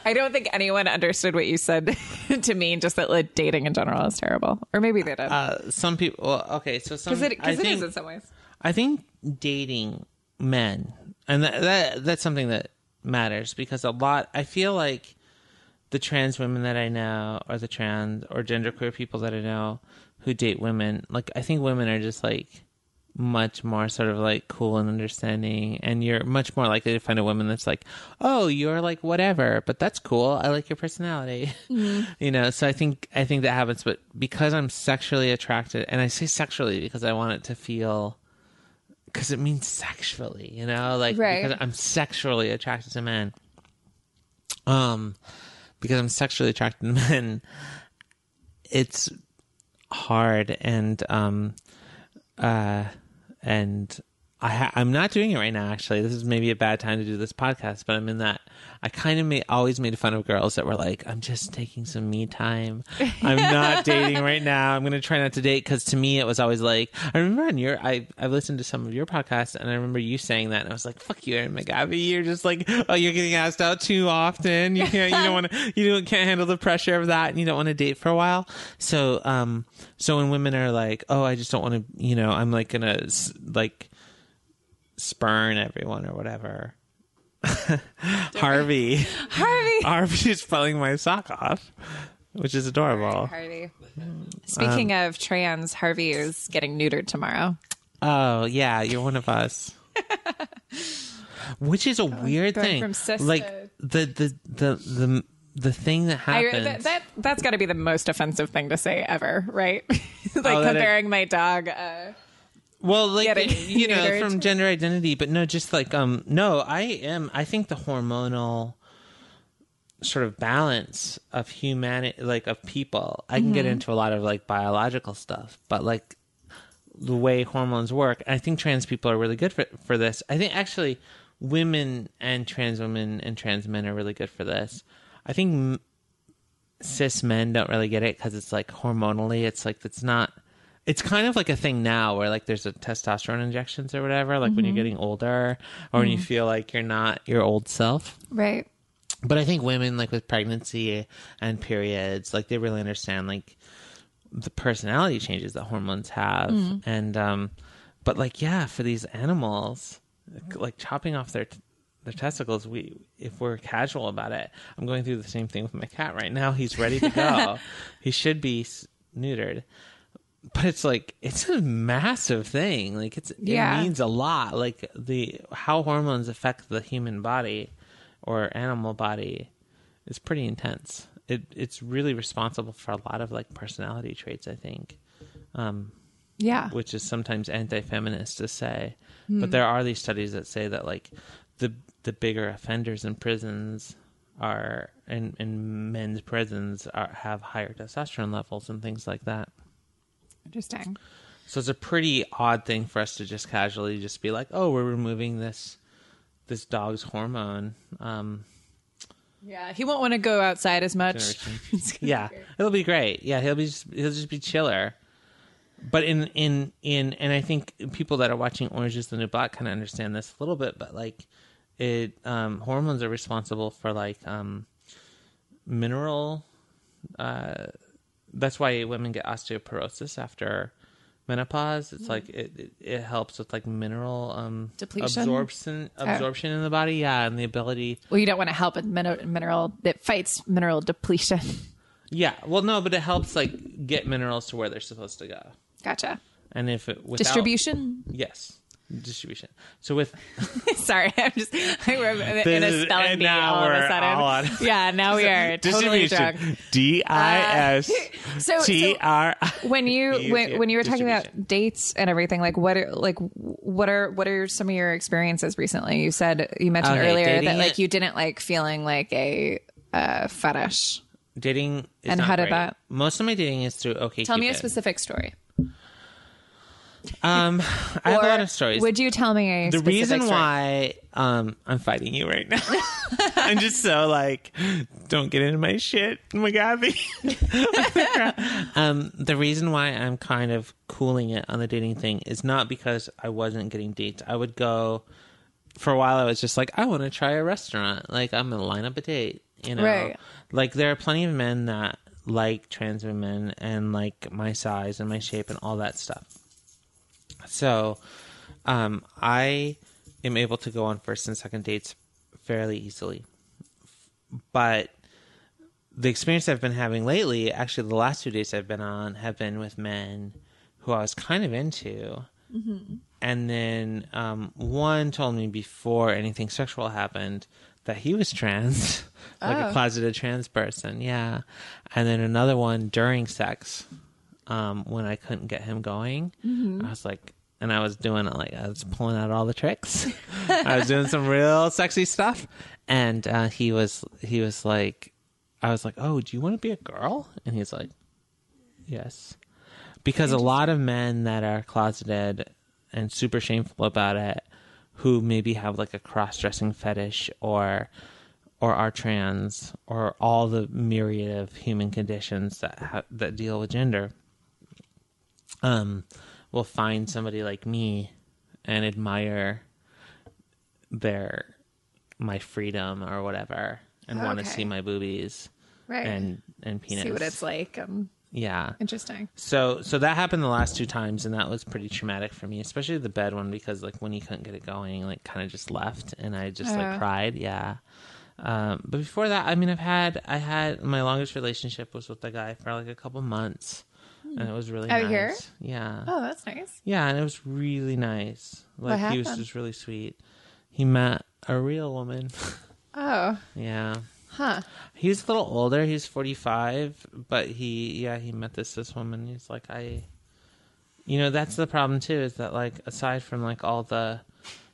I don't think anyone understood what you said to mean just that like dating in general is terrible. Or maybe they did. uh, some people. Well, okay, so some. Because it, I 'cause it think, is in some ways. I think dating men, and that, that that's something that matters because a lot. I feel like the trans women that I know, or the trans or genderqueer people that I know who date women, like I think women are just like much more sort of like cool and understanding, and you're much more likely to find a woman that's like, oh, you're like whatever, but that's cool. I like your personality, you know. So I think I think that happens, but because I'm sexually attracted, and I say sexually because I want it to feel because it means sexually, you know, like Right. because I'm sexually attracted to men. Um, because I'm sexually attracted to men, it's hard and um, uh, and I ha- I'm not doing it right now. Actually, this is maybe a bad time to do this podcast, but I'm in that. I kind of made, always made fun of girls that were like, "I'm just taking some me time. I'm not dating right now. I'm going to try not to date." Because to me, it was always like, I remember on your, I I've listened to some of your podcasts, and I remember you saying that, and I was like, "Fuck you, Erin McGathy. You're just like, oh, you're getting asked out too often. You can't, you don't want to, you don't can't handle the pressure of that, and you don't want to date for a while." So, um, so when women are like, "Oh, I just don't want to," you know, I'm like gonna like spurn everyone or whatever. Harvey, Harvey. Harvey's pulling my sock off, which is adorable. Harvey. Speaking Um, of trans, Harvey is getting neutered tomorrow. Oh yeah, you're one of us. Which is a weird going thing. from cis like to- the, the the the the thing that I, happens. that, that that's got to be the most offensive thing to say ever, right? like Oh, that it- comparing my dog. Uh, well, like you know, neutered. from gender identity, but no, just like um, no, I am. I think the hormonal sort of balance of humanity, like of people. I can get Mm-hmm. into a lot of like biological stuff, but like the way hormones work. I think trans people are really good for for this. I think actually women and trans women and trans men are really good for this. I think m- cis men don't really get it because it's like hormonally, it's like it's not. It's kind of like a thing now where like there's a testosterone injections or whatever, like when you're mm-hmm. getting older or when you mm-hmm. feel like you're not your old self right. but I think women like with pregnancy and periods, like they really understand like the personality changes that hormones have, mm-hmm. and um, but like yeah, for these animals, like chopping off their their testicles, we if we're casual about it, I'm going through the same thing with my cat right now. He's ready to go. he should be s- neutered. But it's like it's a massive thing. Like it's Yeah. it means a lot. Like the how hormones affect the human body or animal body is pretty intense. It it's really responsible for a lot of like personality traits, I think, um, Yeah. which is sometimes anti-feminist to say. But there are these studies that say that like the the bigger offenders in prisons are in in men's prisons are, have higher testosterone levels and things like that. Interesting. So it's a pretty odd thing for us to just casually just be like, "Oh, we're removing this this dog's hormone." Um, Yeah, he won't want to go outside as much. generation. It's gonna yeah, it'll be great. Yeah, he'll be just, he'll just be chiller. But in in in and I think people that are watching Orange Is the New Black kind of understand this a little bit. But like, it um, hormones are responsible for like um, mineral. Uh, that's why women get osteoporosis after menopause. It's like it, it, it helps with like mineral um, Depletion? absorption absorption in the body. Yeah, and the ability Well, you don't want to help with min- mineral. It fights mineral depletion. Yeah, well, no, but it helps like get minerals to where they're supposed to go. Gotcha. And if it without, Distribution. yes, distribution. So with Sorry, I'm just I were in a spelling bee all of a sudden. Yeah, now we are totally drunk. D I S So, T when you when, when you were talking about dates and everything, like what are like what are what are some of your experiences recently? You said you mentioned Okay, earlier that like you didn't like feeling like a uh, fetish. dating. Is And how did great. that- Most of my dating is through OK. Tell me a specific story. Um, I have a lot of stories. Would you tell me a the specific reason story? why um I'm fighting you right now. I'm just so like, don't get into my shit, McGathy. um, the reason why I'm kind of cooling it on the dating thing is not because I wasn't getting dates. I would go for a while. I was just like, I want to try a restaurant. Like I'm gonna line up a date. You know, Right. like there are plenty of men that like trans women and like my size and my shape and all that stuff. So, um, I am able to go on first and second dates fairly easily. But the experience I've been having lately, actually, the last two dates I've been on have been with men who I was kind of into. And then um, one told me before anything sexual happened that he was trans, like a closeted trans person. Yeah. And then another one during sex, um, when I couldn't get him going, I was like, and I was doing it like I was pulling out all the tricks. I was doing some real sexy stuff, and uh, he was he was like, I was like, oh, do you want to be a girl? And he's like, yes, because a lot of men that are closeted and super shameful about it who maybe have like a cross-dressing fetish or or are trans or all the myriad of human conditions that ha- that deal with gender um will find somebody like me and admire their my freedom or whatever and want to see my boobies Right. and and penis See what it's like. Um, yeah interesting. so so that happened the last two times and that was pretty traumatic for me especially the bed one because like when he couldn't get it going like kind of just left and i just Yeah. like cried yeah um but before that i mean i've had i had my longest relationship was with a guy for like a couple months and it was really Out nice here? yeah Oh, that's nice. yeah and it was really nice like he was happened? just really sweet he met a real woman Oh, yeah huh. He's a little older. He's 45, but he, yeah, he met this this woman. He's like, I, you know, that's the problem too. Is that like aside from like all the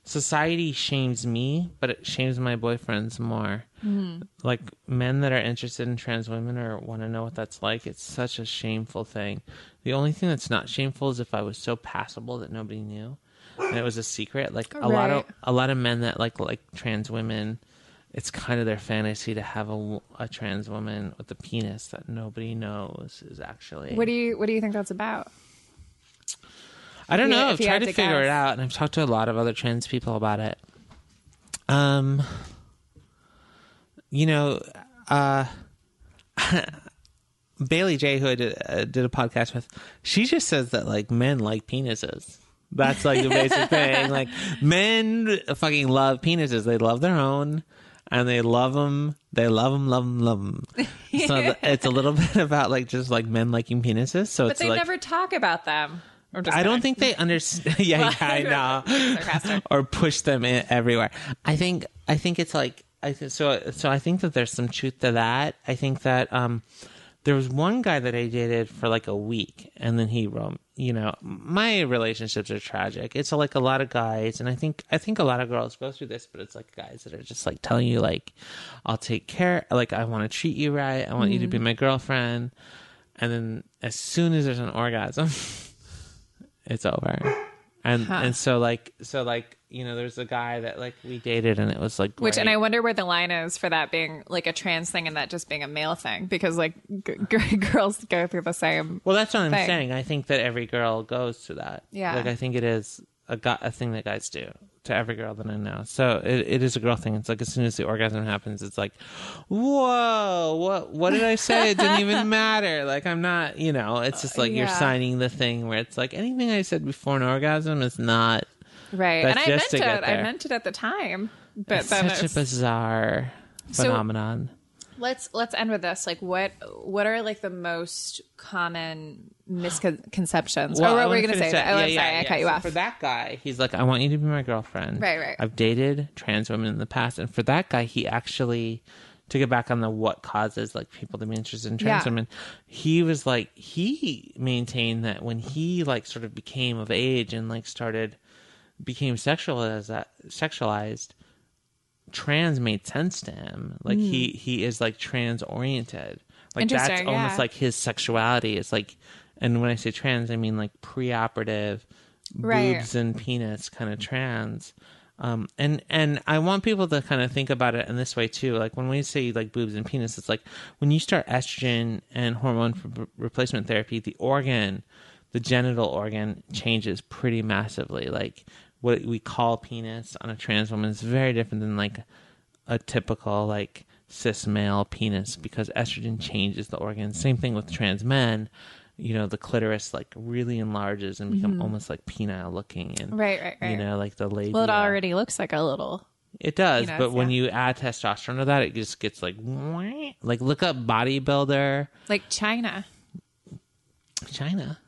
society shames me, but it shames my boyfriends more. Mm-hmm. Like men that are interested in trans women or want to know what that's like. It's such a shameful thing. The only thing that's not shameful is if I was so passable that nobody knew, and it was a secret. Like a lot of a lot of men that like like trans women it's kind of their fantasy to have a, a trans woman with a penis that nobody knows is actually. What do you What do you think that's about? I don't know. I've tried to to figure it out, and I've talked to a lot of other trans people about it. Um, you know, uh, Bailey Jay, who I did, uh, did a podcast with, she just says that like men like penises. That's like the basic thing. Like men fucking love penises. They love their own, and they love them. They love them, love them, love them. so it's a little bit about like just like men liking penises. So But it's they like, never talk about them. I'm don't think they understand. yeah, yeah, I know. Or push them in everywhere. I think. I think it's like. I th- so. So I think that there's some truth to that. I think that um, there was one guy that I dated for like a week, and then he wrote. You know, my relationships are tragic. It's like a lot of guys, and I think I think a lot of girls go through this, but it's like guys that are just like telling you like, "I'll take care." Like I want to treat you right. I want you to be my girlfriend. And then as soon as there's an orgasm, it's over. And and so like so like you know there's a guy that like we dated and it was like Which, and. I wonder where the line is for that being like a trans thing and that just being a male thing because like g- g- girls go through the same. well that's what I'm saying. I think that every girl goes through that. Yeah. like I think it is a gu- a thing that guys do to every girl that I know. So it, it is a girl thing. It's like as soon as the orgasm happens, it's like, whoa, what what did I say? It didn't even matter. Like I'm not, you know. It's just like you're signing the thing where it's like anything I said before an orgasm is not. Right. And I meant it. I meant it at the time. But It's then such a it's- bizarre So- phenomenon. let's let's end with this. Like what what are like the most common misconceptions? Well, oh, I what were you wanna gonna say? that. Oh, Yeah, I'm yeah, sorry, I cut you So off. For that guy, he's like, I want you to be my girlfriend. Right, right. I've dated trans women in the past, and for that guy, he actually to get back on the what causes like people to be interested in trans Yeah. women. He was like he maintained that when he like sort of became of age and like started became sexualized, sexualized trans made sense to him. Like he hmm. he is like trans oriented. Like that's Interesting, almost like his sexuality is like and when I say trans I mean like preoperative Right. boobs and penis kind of trans. Um, and and I want people to kind of think about it in this way too. Like when we say like boobs and penis, it's like when you start estrogen and hormone re- replacement therapy, the organ, the genital organ, changes pretty massively. Like what we call penis on a trans woman is very different than like a typical like cis male penis because estrogen changes the organ. Same thing with trans men. You know, the clitoris like really enlarges and become almost like penile looking, and Mm-hmm. Right, right, right. you know, like the labia. well, it already looks like a little. It does, penis, but when yeah. you add testosterone to that, it just gets like, like look up bodybuilder Like Chyna. Chyna.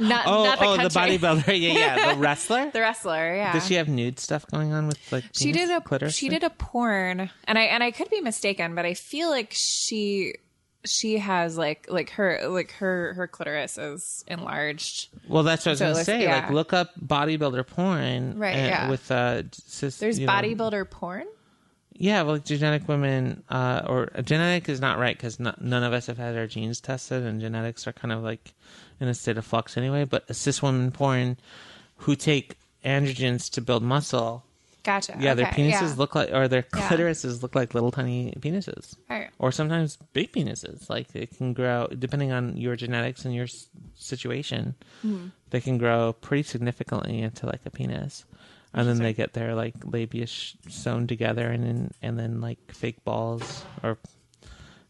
Not, Oh, not the oh, the bodybuilder, yeah, yeah, the wrestler. The wrestler, yeah. Does she have nude stuff going on with like? she did a clitoris she thing? did a porn and i and i could be mistaken but i feel like she she has like like her like her her clitoris is enlarged Well, that's what I was gonna say. yeah. Like, look up bodybuilder porn, Right, and- yeah. With uh, cis, there's you know- bodybuilder porn Yeah, well, genetic women, uh, or genetic is not right because none of us have had our genes tested, and genetics are kind of like in a state of flux anyway. But a cis woman porn who take androgens to build muscle. Gotcha. Yeah, their penises yeah. look like, or their Yeah. clitorises look like little tiny penises, Right. or sometimes big penises. Like it can grow depending on your genetics and your s- situation. Hmm. They can grow pretty significantly into like a penis, and then they get their like labia sh- sewn together, and then and then like fake balls. Or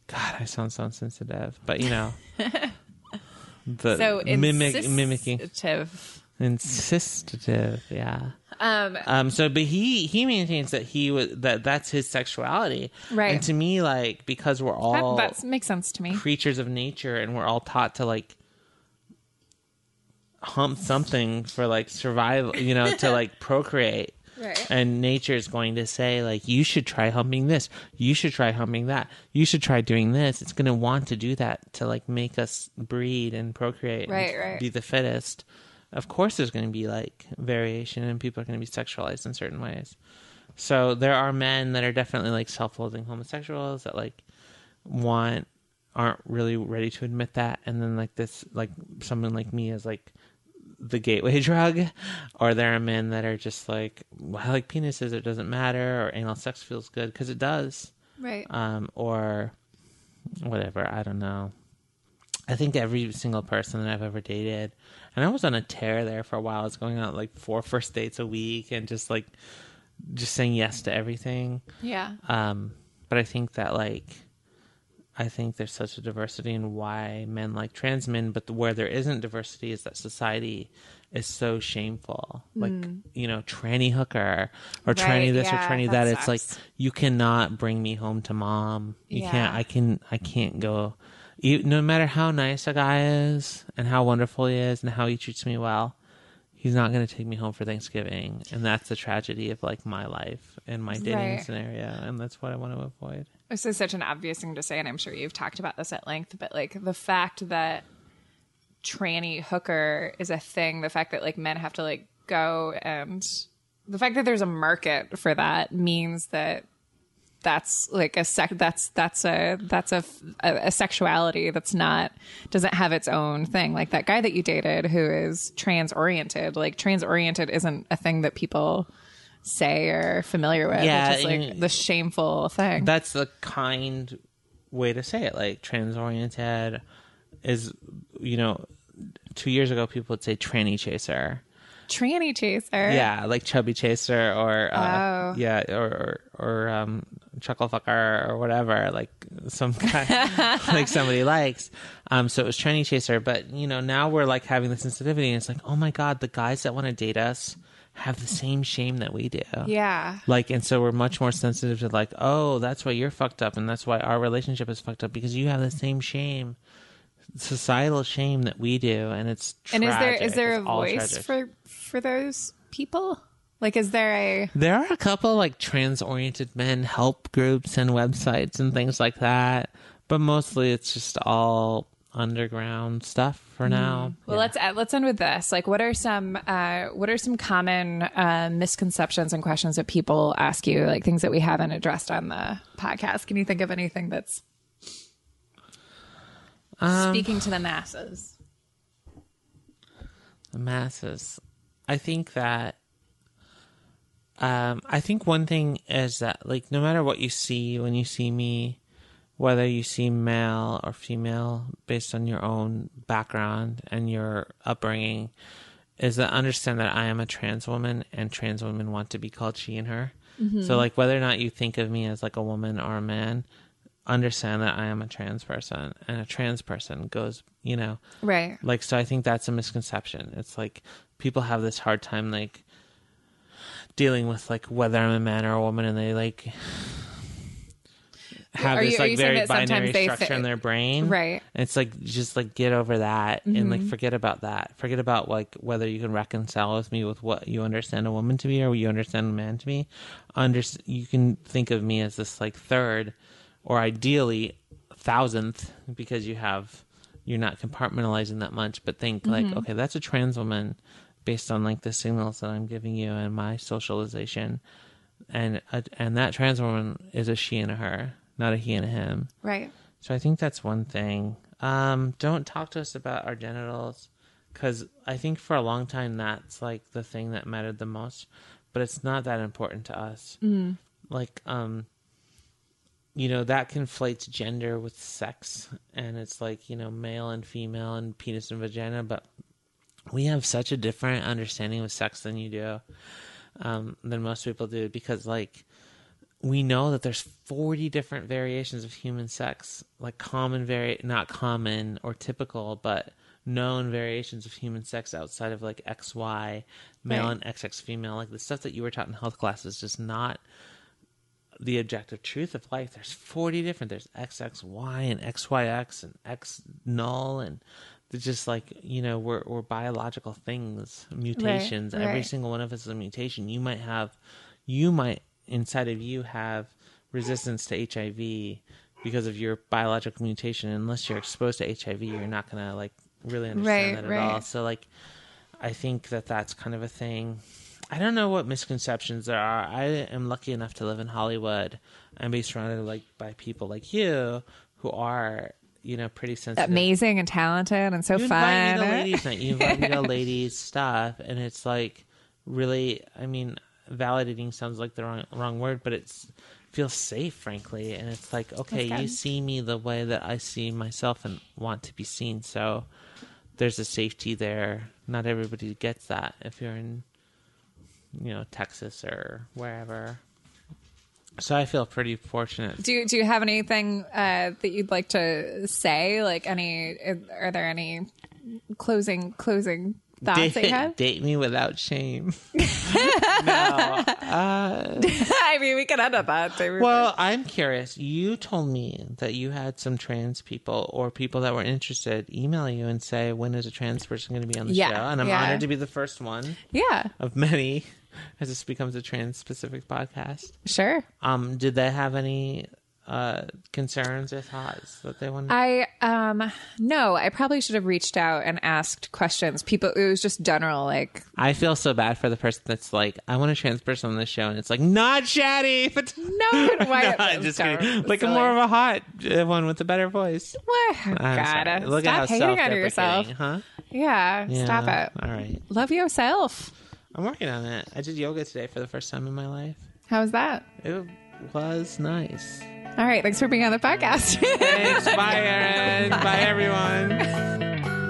God, I sound so insensitive, but you know, the So mimic mimicking insensitive. insistative, yeah. Um, Um. So, but he he maintains that he was that that's his sexuality, Right. And to me, like because we're all that makes sense to me. creatures of nature, and we're all taught to like hump something for like survival, you know, to like procreate. Right. And nature is going to say like you should try humping this, you should try humping that, you should try doing this. It's going to want to do that to like make us breed and procreate, and Right, right. be the fittest. Of course, there's going to be like variation, and people are going to be sexualized in certain ways. So there are men that are definitely like self-loathing homosexuals that like want aren't really ready to admit that, and then like this like someone like me is like the gateway drug, or there are men that are just like well, I like penises, it doesn't matter, or anal sex feels good because it does, Right. um, or whatever. I don't know. I think every single person that I've ever dated, and I was on a tear there for a while. I was going on like four first dates a week and just like just saying yes to everything. yeah. Um, but I think that like I think there's such a diversity in why men like trans men, but the, where there isn't diversity is that society is so shameful. Like you know, tranny hooker or tranny Hmm. This yeah, or tranny that that. It's like you cannot bring me home to mom. You Yeah. can't. I can. I can't go. No matter how nice a guy is and how wonderful he is and how he treats me well, he's not going to take me home for Thanksgiving, and that's the tragedy of like my life and my dating Right. scenario, and that's what I want to avoid. This is such an obvious thing to say, and I'm sure you've talked about this at length, but like the fact that tranny hooker is a thing, the fact that like men have to like go and the fact that there's a market for that means that that's like a sec that's that's a that's a, a a sexuality that's not doesn't have its own thing like that guy that you dated who is trans oriented like trans oriented isn't a thing that people say or familiar with Yeah, it's just like the shameful thing That's the kind way to say it. Like trans oriented is, you know, two years ago people would say tranny chaser. Tranny chaser Yeah, like chubby chaser or uh, Oh. yeah, or or, or um, chuckle fucker or whatever. Like some kind like somebody likes. Um, so it was tranny chaser. But you know, now we're like having the sensitivity, and it's like, oh my god, the guys that want to date us have the same shame that we do. yeah Like, and so we're much more sensitive to like, oh, that's why you're fucked up, and that's why our relationship is fucked up because you have the same shame, societal shame that we do, and it's and is there is there a It's all voice tragic. for for those people like is there a There are a couple like trans-oriented men help groups and websites and things like that, but mostly it's just all underground stuff for now. Well, let's uh, let's end with this. Like, what are some uh, what are some common uh, misconceptions and questions that people ask you? Like things that we haven't addressed on the podcast. Can you think of anything that's Um, speaking to the masses? the masses. I think that um I think one thing is that like no matter what you see when you see me, whether you see male or female based on your own background and your upbringing, is that understand that I am a trans woman and trans women want to be called she and her. So like whether or not you think of me as like a woman or a man, understand that I am a trans person and a trans person goes, you know, Right. like so i think that's a misconception it's like people have this hard time like dealing with like whether i'm a man or a woman and they like have Are this you- like very binary structure thi- in their brain Right. and it's like just like get over that and Mm-hmm. like forget about that forget about like whether you can reconcile with me with what you understand a woman to be or what you understand a man to be under you can think of me as this like third or ideally thousandth because you have you're not compartmentalizing that much but think like Mm-hmm. okay that's a trans woman based on like the signals that i'm giving you and my socialization and uh, and that trans woman is a she and a her not a he and a him Right. so I think that's one thing. Um, don't talk to us about our genitals because I think for a long time that's like the thing that mattered the most, but it's not that important to us. Mm. Like, um, you know, that conflates gender with sex, and it's like you know, male and female, and penis and vagina, but we have such a different understanding of sex than you do, um, than most people do, because like we know that there's 40 different variations of human sex like common vari not common or typical but known variations of human sex outside of like xy male Right. and xx female like the stuff that you were taught in health class is just not the objective truth of life. There's 40 different. There's xxy and xyx and x null and they're just like you know we're, we're biological things mutations. Every right. single one of us is a mutation. You might have you might inside of you have resistance to hiv because of your biological mutation. Unless you're exposed to hiv you're not gonna like really understand Right, that at all. So like i think that that's kind of a thing I don't know what misconceptions there are. I am lucky enough to live in Hollywood and be surrounded like by people like you who are, you know, pretty sensitive. Amazing and talented and so You invite me to fun. ladies' night. You invite me to ladies' stuff, and it's like really. I mean, validating sounds like the wrong wrong word, but it's feels safe, frankly. And it's like, okay, you see me the way that I see myself and want to be seen. So there's a safety there. Not everybody gets that if you're in, you know, Texas or wherever. So I feel pretty fortunate. Do you, do you have anything uh, that you'd like to say? Like any? Are there any closing closing thoughts Date, have? date me without shame. No, I mean, we can end up that. Well, I'm curious. You told me that you had some trans people or people that were interested email you and say, when is a trans person going to be on the Yeah, show? And I'm yeah. honored to be the first one yeah, of many as this becomes a trans specific podcast. sure. Um, did they have any uh, concerns or thoughts that they wanted? I um no, I probably should have reached out and asked questions. People, it was just general like I feel so bad for the person that's like, I want a trans person on this show, and it's like, not Shadi, but no, why? I'm just kidding. Like silly. more of a hot uh, one with a better voice. What? Sorry. Look stop at how hating on yourself. huh? Yeah, Yeah. stop it. All right. Love yourself. I'm working on it. I did yoga today for the first time in my life. How was that? It was nice. All right, thanks for being on the podcast. Thanks. Bye, Erin. Bye, everyone.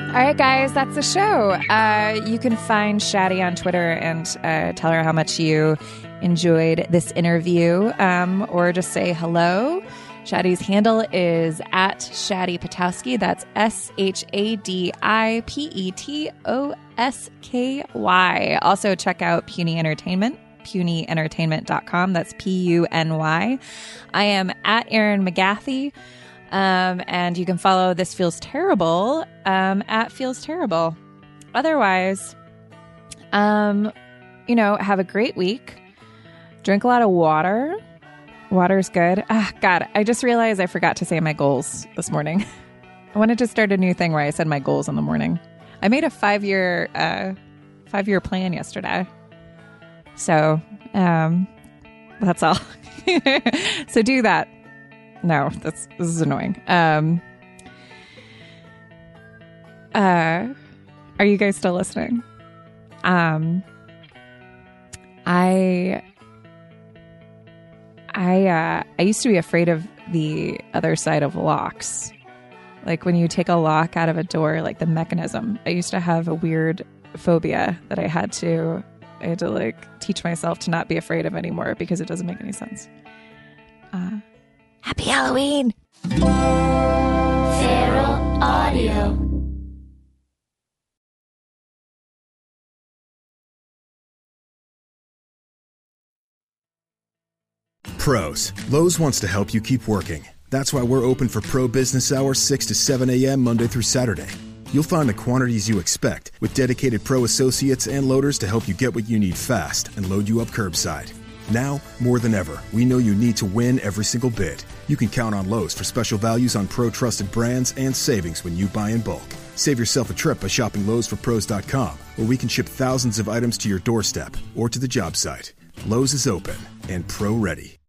All right, guys, that's the show. Uh, you can find Shadi on Twitter and uh, tell her how much you enjoyed this interview, um, or just say hello. Shadi's handle is at Shadi Petosky. That's S H A D I P E T O S K Y. Also, check out Puny Entertainment, punyentertainment.com. That's P U N Y. I am at Erin McGathy. Um, and you can follow This Feels Terrible um, at Feels Terrible. Otherwise, um, you know, have a great week. Drink a lot of water. Water's good. Ah, God, I just realized I forgot to say my goals this morning. I wanted to start a new thing where I said my goals in the morning. I made a five year uh, five year plan yesterday. So um, that's all. so do that. No, that's this is annoying. Um, uh, are you guys still listening? Um, I I uh, I used to be afraid of the other side of locks. Like when you take a lock out of a door, like the mechanism. I used to have a weird phobia that I had to I had to like teach myself to not be afraid of anymore because it doesn't make any sense. Uh, happy Halloween! Feral Audio. Pros. Lowe's wants to help you keep working. That's why we're open for pro business hours 6 to 7 a.m. Monday through Saturday. You'll find the quantities you expect with dedicated pro associates and loaders to help you get what you need fast and load you up curbside. Now, more than ever, we know you need to win every single bid. You can count on Lowe's for special values on pro trusted brands and savings when you buy in bulk. Save yourself a trip by shopping Lowe'sForPros.com, where we can ship thousands of items to your doorstep or to the job site. Lowe's is open and pro ready.